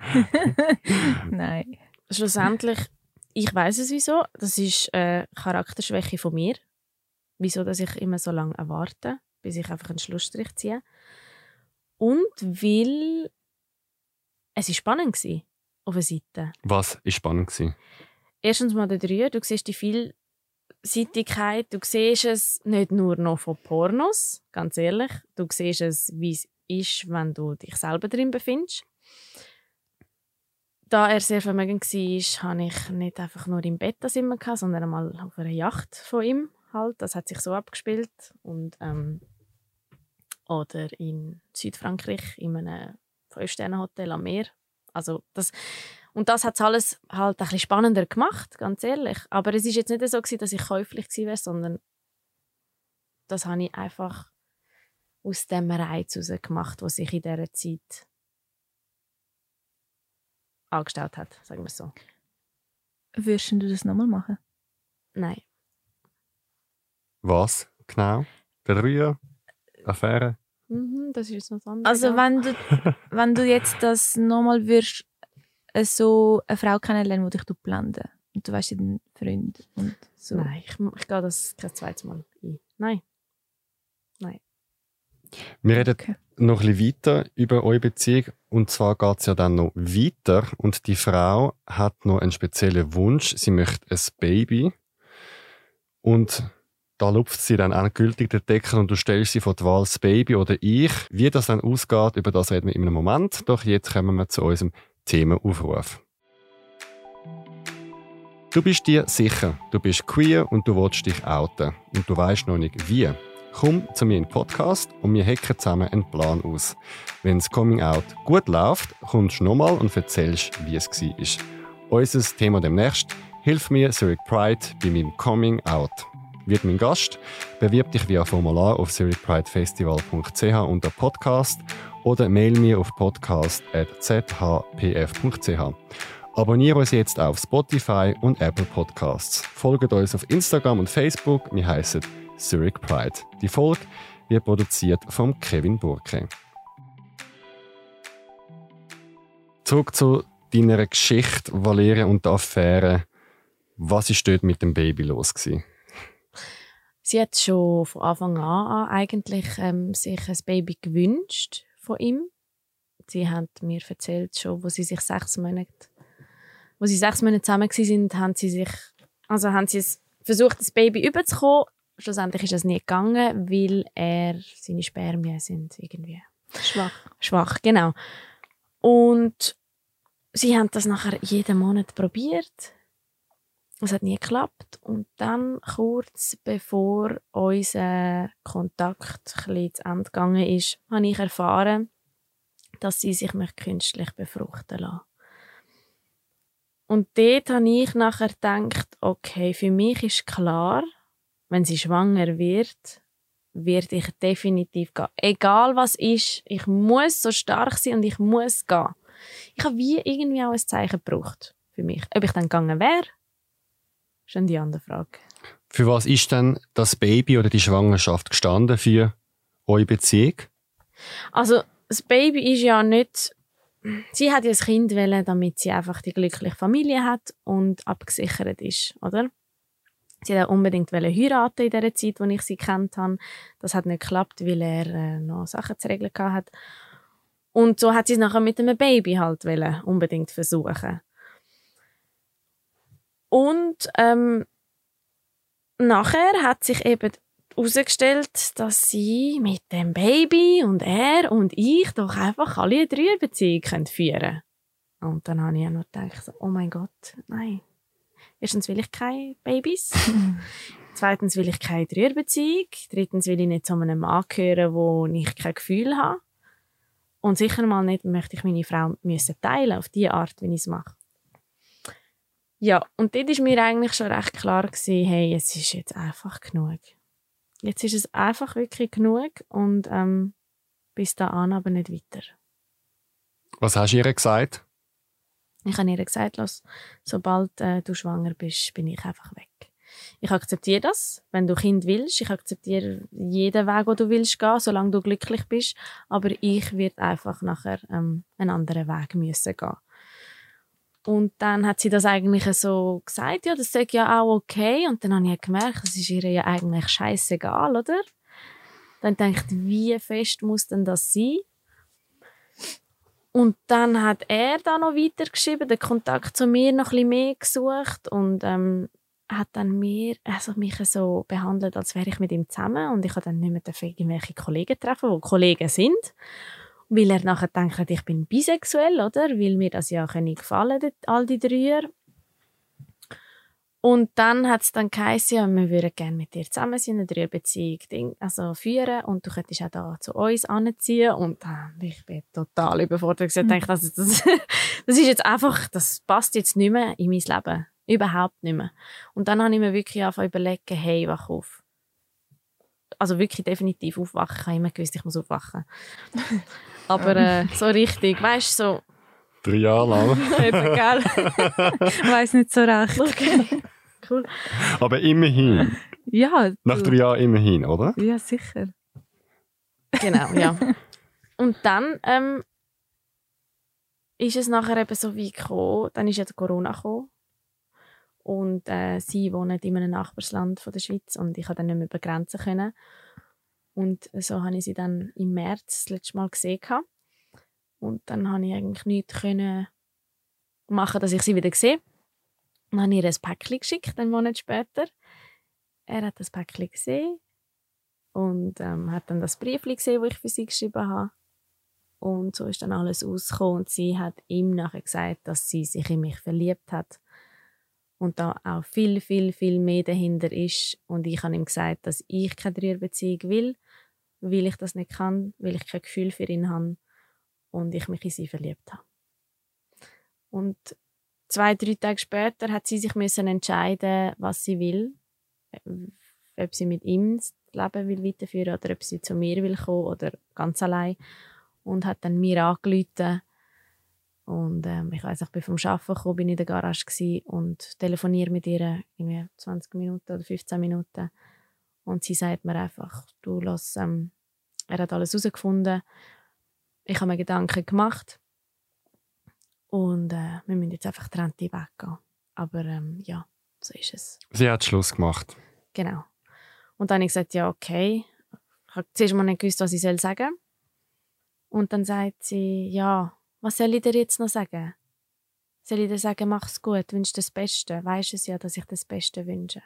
Nein. Schlussendlich, ich weiß es wieso. Das ist äh, Charakterschwäche von mir. Wieso, dass ich immer so lange erwarte, bis ich einfach einen Schlussstrich ziehe. Und weil es ist spannend war auf der Seite. Was ist spannend gewesen? Erstens mal der Dreier, du siehst die Vielseitigkeit, du siehst es nicht nur noch von Pornos, ganz ehrlich, du siehst es, wie es ist, wenn du dich selber drin befindest. Da er sehr vermögend war, hatte ich nicht einfach nur im Bett das immer, gehabt, sondern einmal auf einer Yacht von ihm. Halt. Das hat sich so abgespielt. Und, ähm, oder in Südfrankreich in einem Fünf-Sterne-Hotel am Meer. Also das, und das hat alles halt ein bisschen spannender gemacht, ganz ehrlich. Aber es ist jetzt nicht so, gewesen, dass ich käuflich wäre, sondern das habe ich einfach aus dem Reiz heraus gemacht, was sich in dieser Zeit angestellt hat, sagen wir es so. Würdest du das nochmal machen? Nein. Was genau? Der Dreier? Affäre? Das ist jetzt noch was anderes. Also wenn du, wenn du jetzt das nochmal würdest, äh, so eine Frau kennenlernen, die dich du blenden und du weißt deinen Freund und so. Nein, ich, ich gehe das kein zweites Mal ein. Nein. Wir reden Okay. noch ein bisschen weiter über eure Beziehung. Und zwar geht es ja dann noch weiter. Und die Frau hat noch einen speziellen Wunsch. Sie möchte ein Baby. Und da lupft sie dann endgültig den Deckel und du stellst sie vor die Wahl, das Baby oder ich. Wie das dann ausgeht, über das reden wir in einem Moment. Doch jetzt kommen wir zu unserem Themenaufruf. Du bist dir sicher, du bist queer und du willst dich outen. Und du weißt noch nicht wie. Komm zu mir in den Podcast und wir hacken zusammen einen Plan aus. Wenn das Coming Out gut läuft, kommst du nochmal und erzählst, wie es war. Unser Thema demnächst Hilf mir Zurich Pride bei meinem Coming Out. Wird mein Gast, bewirb dich via Formular auf zurichpridefestival.ch unter Podcast oder mail mir auf podcast.zhpf.ch. Abonniere uns jetzt auf Spotify und Apple Podcasts. Folgt uns auf Instagram und Facebook. Wir heißen Zurich Pride. Die Folge wird produziert von Kevin Burke. Zurück zu deiner Geschichte, Valeria, und der Affäre. Was ist dort mit dem Baby los? Gewesen? Sie hat schon von Anfang an eigentlich ähm, sich ein Baby gewünscht von ihm. Sie hat mir erzählt schon, wo sie sich sechs Monate, wo sie sechs Monate zusammen waren, sind, haben sie sich, also haben sie versucht, das Baby überzukommen. Schlussendlich ist das nie gegangen, weil er seine Spermien sind irgendwie Schwach. schwach, genau. Und sie haben das nachher jeden Monat probiert. Es hat nie geklappt. Und dann, kurz bevor unser Kontakt ein zu Ende gegangen ist, habe ich erfahren, dass sie sich möchte künstlich befruchten lassen. Und dort habe ich nachher gedacht, okay, für mich ist klar, wenn sie schwanger wird, werde ich definitiv gehen. Egal was ist, ich muss so stark sein und ich muss gehen. Ich habe wie irgendwie auch ein Zeichen gebraucht für mich. Ob ich dann gegangen wäre, ist dann die andere Frage. Für was ist denn das Baby oder die Schwangerschaft gestanden für eure Beziehung? Also, das Baby ist ja nicht. Sie hat ja das Kind wählen, damit sie einfach die glückliche Familie hat und abgesichert ist, oder? Sie hat unbedingt heiraten in der Zeit, wo ich sie kennt habe. Das hat nicht geklappt, weil er äh, noch Sachen zu regeln hat. Und so hat sie es nachher mit einem Baby halt wollen, unbedingt versuchen. Und ähm, nachher hat sich eben herausgestellt, dass sie mit dem Baby und er und ich doch einfach alle eine Dreierbeziehung führen können. Und dann habe ich ja noch gedacht, oh mein Gott, nein. Erstens will ich keine Babys. Zweitens will ich keine Dreierbeziehung. Drittens will ich nicht zu einem Mann gehören, wo ich kein Gefühl habe. Und sicher mal nicht möchte ich meine Frau müssen teilen auf die Art, wie ich es mache. Ja, und dort war mir eigentlich schon recht klar, gewesen, hey, es ist jetzt einfach genug. Jetzt ist es einfach wirklich genug und ähm, bis dahin aber nicht weiter. Was hast du ihr gesagt? Ich habe ihr gesagt, los, sobald äh, du schwanger bist, bin ich einfach weg. Ich akzeptiere das, wenn du Kind willst. Ich akzeptiere jeden Weg, wo du willst gehen, solange du glücklich bist. Aber ich werde einfach nachher ähm, einen anderen Weg müssen gehen. Und dann hat sie das eigentlich so gesagt, ja, das ist ja auch okay. Und dann habe ich gemerkt, es ist ihr ja eigentlich scheißegal, oder? Dann denkt, wie fest muss denn das sein? Und dann hat er da noch weitergeschrieben, den Kontakt zu mir noch ein bisschen mehr gesucht und ähm, hat dann mir, also mich so behandelt, als wäre ich mit ihm zusammen und ich habe dann nicht mehr irgendwelche Kollegen treffen, die Kollegen sind weil er nachher denkt, ich bin bisexuell, oder? Weil mir das ja gefallen all die Dreier. Und dann hat es dann geheißen, ja, wir würden gerne mit dir zusammen sein, eine Dreierbeziehung also führen und du könntest auch da zu uns anziehen. Und äh, ich bin total überfordert. Ich mhm. dachte, das, das, das ist jetzt einfach, das passt jetzt nicht mehr in mein Leben. Überhaupt nicht mehr. Und dann habe ich mir wirklich einfach überlegt, hey, wach auf. Also wirklich definitiv aufwachen. Ich habe immer gewusst, ich muss aufwachen. Aber äh, so richtig, weißt du, so. Drei Jahre lang. Eben, gell? ich weiß nicht so recht. Okay. Cool. Aber immerhin. Ja. Nach drei Jahren immerhin, oder? Ja, sicher. Genau, ja. Und dann ähm, ist es nachher eben so wie gekommen, dann ist ja Corona gekommen. Und äh, sie wohnen in einem Nachbarsland von der Schweiz und ich konnte dann nicht mehr über Grenzen können. Und so habe ich sie dann im März das letzte Mal gesehen. Und dann habe ich eigentlich nichts können machen, dass ich sie wieder sehe. Dann habe ich ihr ein Päckchen geschickt, einen Monat später. Er hat das Päckchen gesehen und ähm, hat dann das Brief gesehen, das ich für sie geschrieben habe. Und so ist dann alles ausgekommen. Und sie hat ihm nachher gesagt, dass sie sich in mich verliebt hat und da auch viel, viel, viel mehr dahinter ist. Und ich habe ihm gesagt, dass ich keine Dreierbeziehung will, weil ich das nicht kann, weil ich kein Gefühl für ihn habe und ich mich in sie verliebt habe. Und zwei, drei Tage später hat sie sich müssen entscheiden, was sie will, ob sie mit ihm das Leben will weiterführen oder ob sie zu mir will kommen oder ganz allein und hat dann mir angerufen und ähm, ich weiß, ich bin vom Arbeiten gekommen, bin in der Garage und telefoniere mit ihr irgendwie 20 Minuten oder 15 Minuten. Und sie sagt mir einfach, du lass, ähm, er hat alles herausgefunden. Ich habe mir Gedanken gemacht. Und äh, wir müssen jetzt einfach trennte weggehen. Aber ähm, ja, so ist es. Sie hat Schluss gemacht. Genau. Und dann habe ich gesagt, ja, okay. Ich habe zuerst mal nicht gewusst, was ich sagen soll. Und dann sagt sie, ja, was soll ich dir jetzt noch sagen? Soll ich dir sagen, mach's gut, wünsch das Beste? Weisst es ja, dass ich das Beste wünsche.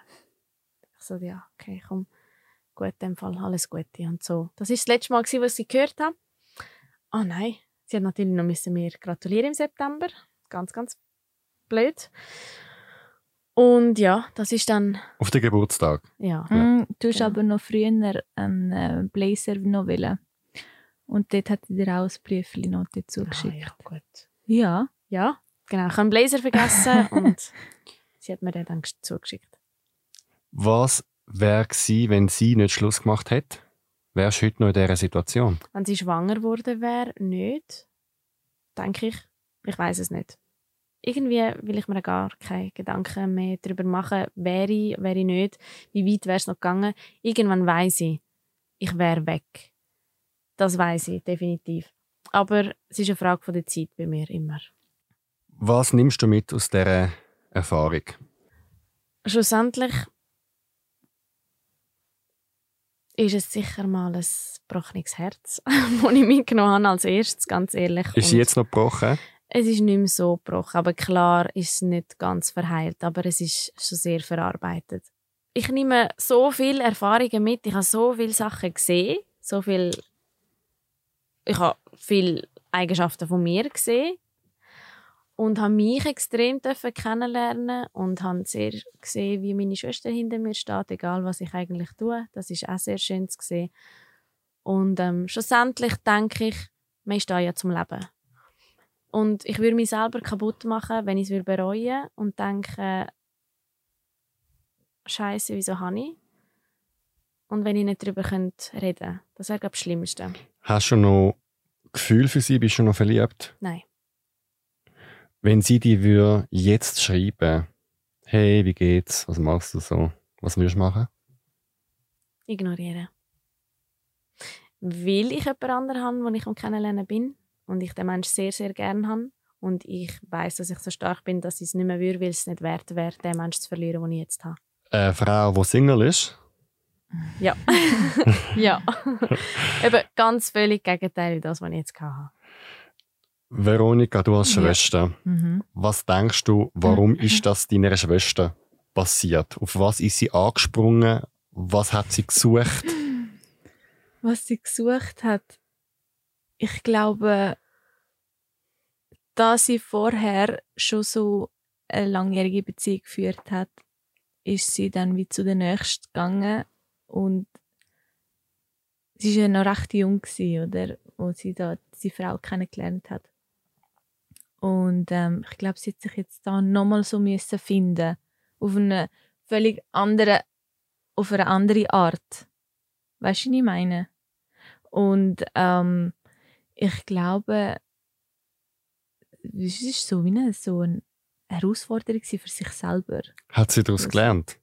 Ich so, ja, okay, komm. Gut, in dem Fall alles Gute und so. Das ist das letzte Mal, was ich gehört habe. Oh nein, sie hat natürlich noch müssen mir gratulieren im September. Ganz, ganz blöd. Und ja, das ist dann... Auf den Geburtstag? Ja. Mm, du hast ja. aber noch früher einen äh, Blazer noch wollen. Und dort hat er dir auch ein Briefchen noch dazu ah, geschickt. ja, gut. Ja. Ja, genau. Ich habe einen Blazer vergessen und sie hat mir den dann zugeschickt. Was wäre gewesen, wenn sie nicht Schluss gemacht hätte? Wärst du heute noch in dieser Situation? Wenn sie schwanger geworden wäre, nicht. Denke ich. Ich weiß es nicht. Irgendwie will ich mir gar keine Gedanken mehr darüber machen, wäre ich, wäre ich nicht, wie weit wäre es noch gegangen. Irgendwann weiß ich, ich wäre weg. Das weiß ich definitiv. Aber es ist eine Frage von der Zeit bei mir immer. Was nimmst du mit aus dieser Erfahrung? Schlussendlich ist es sicher mal ein gebrochenes Herz, das ich mitgenommen habe als erstes, ganz ehrlich. Ist sie Und jetzt noch gebrochen? Es ist nicht mehr so gebrochen, aber klar ist es nicht ganz verheilt, aber es ist schon sehr verarbeitet. Ich nehme so viele Erfahrungen mit, ich habe so viele Sachen gesehen, so viel ich habe viele Eigenschaften von mir gesehen und habe mich extrem kennenlernen und habe sehr gesehen, wie meine Schwester hinter mir steht, egal was ich eigentlich tue. Das ist auch sehr schön zu sehen. Und ähm, schlussendlich denke ich, man ist da ja zum Leben. Und ich würde mich selber kaputt machen, wenn ich es bereuen und denke, Scheiße, wieso habe ich? Und wenn ich nicht darüber reden könnte, das wäre, glaube ich, das Schlimmste. Hast du noch Gefühl für sie? Bist du noch verliebt? Nein. Wenn sie dir würde jetzt schreiben, hey, wie geht's? Was machst du so? Was würdest du machen? Ignorieren. Weil ich jemand anderen habe, den ich am Kennenlernen bin und ich den Menschen sehr, sehr gerne habe und ich weiß, dass ich so stark bin, dass ich es nicht mehr würde, weil es nicht wert wäre, den Menschen zu verlieren, den ich jetzt habe. Eine Frau, die Single ist, Ja. ja. Eben ganz völlig Gegenteil wie das, was ich jetzt hatte. Veronika, du als Ja. Schwester, Mhm. was denkst du, warum ist das deiner Schwester passiert? Auf was ist sie angesprungen? Was hat sie gesucht? Was sie gesucht hat, ich glaube, da sie vorher schon so eine langjährige Beziehung geführt hat, ist sie dann wie zu der nächsten gegangen und sie war ja noch recht jung gewesen, oder, wo sie da die Frau kennengelernt hat. Und ähm, ich glaube, sie hat sich jetzt da nochmal so müssen finden auf eine völlig andere, auf eine andere Art. Weißt du, was ich meine? Und ähm, ich glaube, es ist so wie eine, so eine Herausforderung für sich selber. Hat sie daraus gelernt?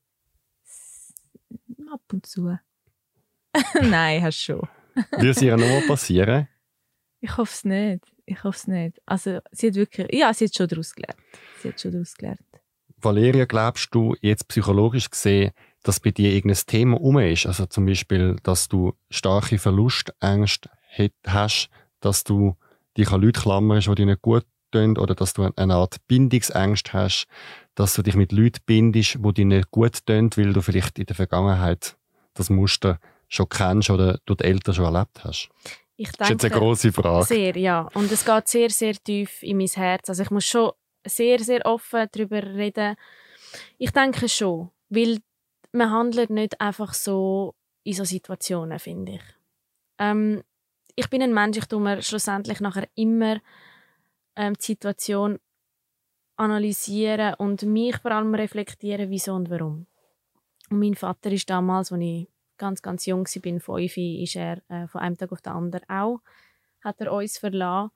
Ab und zu. Nein, hast schon. Würde es ihr nochmal passieren? Ich hoffe es nicht. Ich hoffe es nicht. Also, sie hat wirklich, ja, sie hat schon daraus gelernt. Sie hat schon daraus gelernt. Valeria, glaubst du jetzt psychologisch gesehen, dass bei dir irgendein Thema um ist? Also zum Beispiel, dass du starke Verlustängste hast, dass du dich an Leute klammerst, die dir nicht gut tun, oder dass du eine Art Bindungsängste hast, dass du dich mit Leuten bindest, die dir nicht gut tun, weil du vielleicht in der Vergangenheit das Muster schon kennst oder durch die Eltern schon erlebt hast? Ich Das ist jetzt eine grosse Frage. Sehr, ja. Und es geht sehr, sehr tief in mein Herz. Also ich muss schon sehr, sehr offen darüber reden. Ich denke schon, weil man handelt nicht einfach so in so Situationen, finde ich. Ähm, ich bin ein Mensch, ich tue mir schlussendlich nachher immer ähm, die Situation analysieren und mich vor allem reflektieren, wieso und warum. Und mein Vater ist damals, als ich ganz, ganz jung war, bin, fünf, ist er äh, von einem Tag auf den anderen auch, hat er uns verlassen.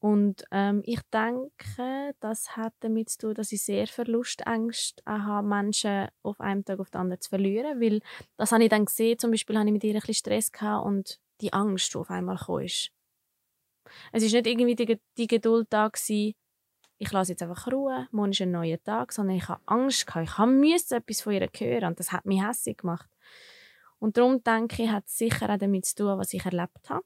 Und ähm, ich denke, das hat damit zu tun, dass ich sehr Verlustängste habe, Menschen auf einem Tag auf den anderen zu verlieren. Weil das habe ich dann gesehen, zum Beispiel hatte ich mit ihr ein bisschen Stress gehabt und die Angst, die auf einmal kam. Es ist nicht irgendwie die, die Geduld da gewesen, ich lasse jetzt einfach ruhen, morgen ist ein neuer Tag, sondern ich habe Angst gehabt, ich musste etwas von ihr hören und das hat mich hässlich gemacht. Und darum denke ich, hat es sicher auch damit zu tun, was ich erlebt habe.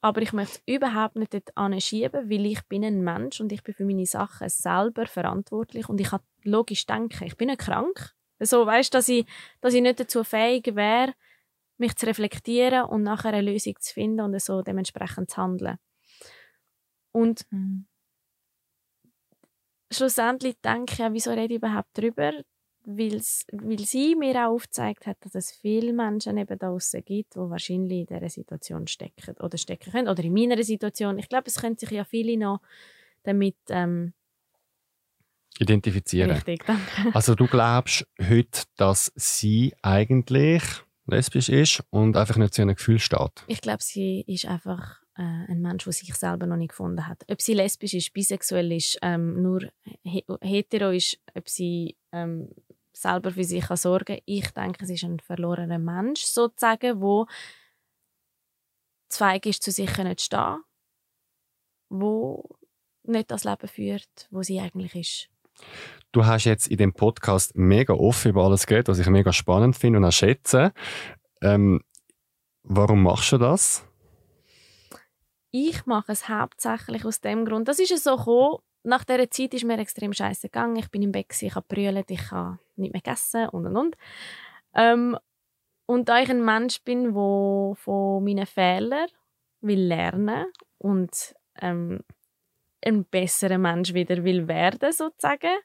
Aber ich möchte es überhaupt nicht dort anschieben, weil ich bin ein Mensch und ich bin für meine Sachen selber verantwortlich und ich kann logisch denken, ich bin nicht krank. So, weißt, dass ich, dass ich nicht dazu fähig wäre, mich zu reflektieren und nachher eine Lösung zu finden und so dementsprechend zu handeln. Und Mhm. Schlussendlich denke ich, wieso rede ich überhaupt darüber? Weil's, weil sie mir auch aufgezeigt hat, dass es viele Menschen eben da draussen gibt, die wahrscheinlich in dieser Situation stecken oder stecken können. Oder in meiner Situation. Ich glaube, es können sich ja viele noch damit ähm, identifizieren. Richtig, danke. Also du glaubst heute, dass sie eigentlich lesbisch ist und einfach nicht zu ihrem Gefühl steht? Ich glaube, sie ist einfach äh, ein Mensch, der sich selber noch nicht gefunden hat. Ob sie lesbisch ist, bisexuell ist, ähm, nur he hetero ist, ob sie ähm, selber für sich kann sorgen Ich denke, sie ist ein verlorener Mensch, sozusagen, wo zweig ist, zu sich zu stehen, wo nicht das Leben führt, wo sie eigentlich ist. Du hast jetzt in dem Podcast mega offen über alles geredet, was ich mega spannend finde und auch schätze. Ähm, warum machst du das? Ich mache es hauptsächlich aus dem Grund. Das ist es so gekommen. Nach dieser Zeit ist mir extrem scheiße gegangen. Ich bin im Bett, ich habe brüllt, ich habe nicht mehr gegessen und und und. Ähm, und da ich ein Mensch bin, der von meinen Fehlern will lernen und ähm, ein besserer Mensch wieder will werden sozusagen.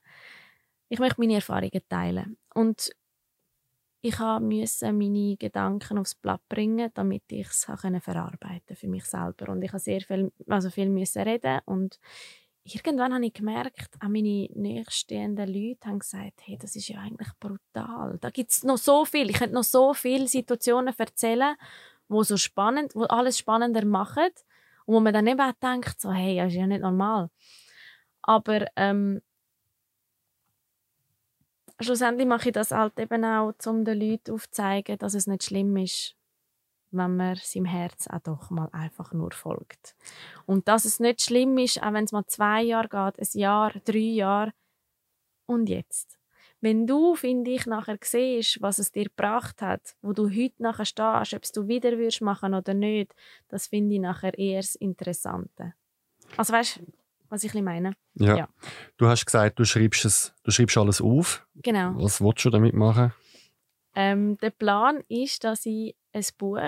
Ich möchte meine Erfahrungen teilen und ich musste meine Gedanken aufs Blatt bringen, damit ich es verarbeiten für mich selber. Und ich habe sehr viel, also viel müssen reden und irgendwann habe ich gemerkt, auch meine nächststehenden Leute haben gesagt, hey, das ist ja eigentlich brutal. Da gibt es noch so viel, ich könnte noch so viele Situationen erzählen, wo so spannend, wo alles spannender machen und wo man dann eben auch denkt, so, hey, das ist ja nicht normal. Aber ähm, schlussendlich mache ich das halt eben auch, um den Leuten aufzuzeigen, dass es nicht schlimm ist, wenn man seinem Herz auch doch mal einfach nur folgt. Und dass es nicht schlimm ist, auch wenn es mal zwei Jahre geht, ein Jahr, drei Jahre. Und jetzt? Wenn du, finde ich, nachher siehst, was es dir gebracht hat, wo du heute nachher stehst, ob du wieder würdest machen oder nicht, das finde ich nachher eher das Interessante. Also weißt was ich meine? Ja. ja. Du hast gesagt, du schreibst, es, du schreibst alles auf. Genau. Was willst du damit machen? Ähm, der Plan ist, dass ich ein Buch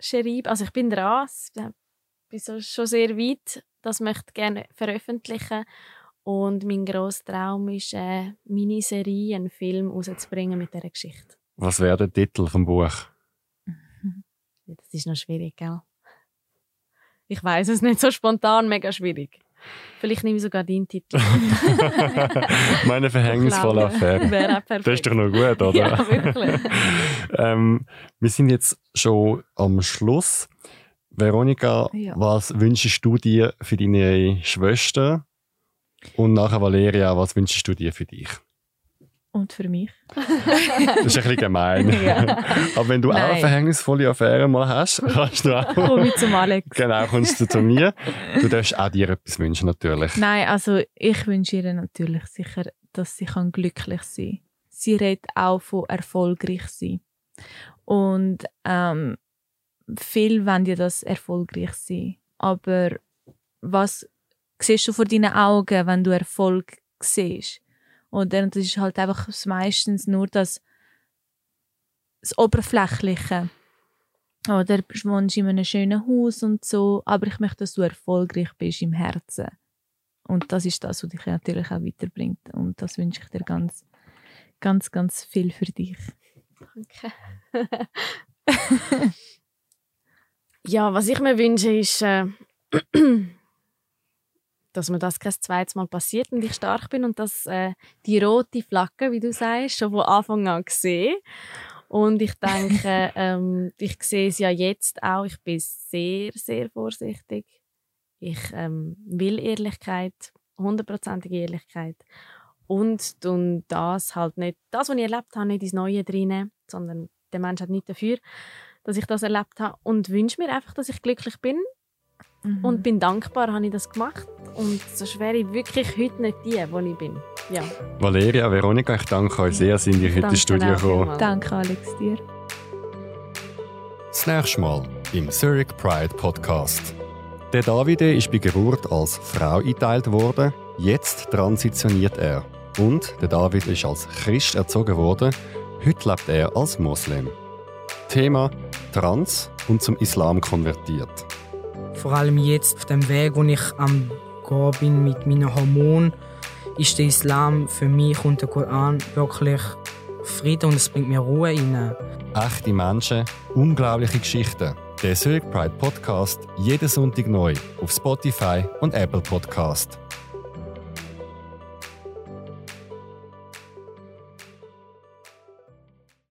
schreibe. Also ich bin dran, ich bin schon sehr weit, das möchte ich gerne veröffentlichen. Und mein grosser Traum ist, eine Miniserie, einen Film rauszubringen mit dieser Geschichte. Was wäre der Titel vom Buch? Das ist noch schwierig, gell? Ich weiß es nicht so spontan, mega schwierig. Vielleicht nehme ich sogar deinen Titel. Meine verhängnisvolle Affäre. Wäre Das ist doch noch gut, oder? Ja, wirklich. ähm, wir sind jetzt schon am Schluss. Veronika, Ja. was wünschst du dir für deine Schwester? Und nachher Valeria, was wünschst du dir für dich? Und für mich. Das ist ein bisschen gemein. Ja. Aber wenn du auch eine Nein. verhängnisvolle Affäre mal hast, kannst du auch. Komme ich zum Alex. Genau, kommst du zu mir. Du darfst auch dir etwas wünschen, natürlich. Nein, also ich wünsche ihr natürlich sicher, dass sie kann glücklich sein kann. Sie redet auch von erfolgreich sein. Und ähm, viele wollen ja das erfolgreich sein. Aber was siehst du vor deinen Augen, wenn du Erfolg siehst? Oder das ist halt einfach meistens nur das, das Oberflächliche. Oder du wohnst in einem schönen Haus und so, aber ich möchte, dass du erfolgreich bist im Herzen. Und das ist das, was dich natürlich auch weiterbringt. Und das wünsche ich dir ganz, ganz, ganz viel für dich. Danke. ja, was ich mir wünsche, ist, äh, dass mir das kein zweites Mal passiert und ich stark bin und dass äh, die rote Flagge, wie du sagst, schon von Anfang an sehe. Und ich denke, ähm, ich sehe es ja jetzt auch, ich bin sehr, sehr vorsichtig. Ich ähm, will Ehrlichkeit, hundertprozentige Ehrlichkeit. Und tun das halt nicht, das, was ich erlebt habe, nicht ins Neue drin, sondern der Mensch hat nicht dafür, dass ich das erlebt habe. Und wünsche mir einfach, dass ich glücklich bin und bin dankbar, habe ich das gemacht. Und sonst wäre ich wirklich heute nicht die, die ich bin. Ja. Valeria, Veronika, ich danke euch sehr, sind ihr heute ins Studio gekommen. Danke, Alex, dir. Das nächste Mal im Zurich Pride Podcast. Der Davide ist bei Geburt als Frau eingeteilt worden. Jetzt transitioniert er. Und der David ist als Christ erzogen worden. Heute lebt er als Moslem. Thema Trans und zum Islam konvertiert. Vor allem jetzt auf dem Weg, wo ich am gehen bin mit meinen Hormonen, ist der Islam für mich und der Koran wirklich Frieden und es bringt mir Ruhe rein. Echte Menschen, unglaubliche Geschichten. Der Zurich Pride Podcast jeden Sonntag neu auf Spotify und Apple Podcast.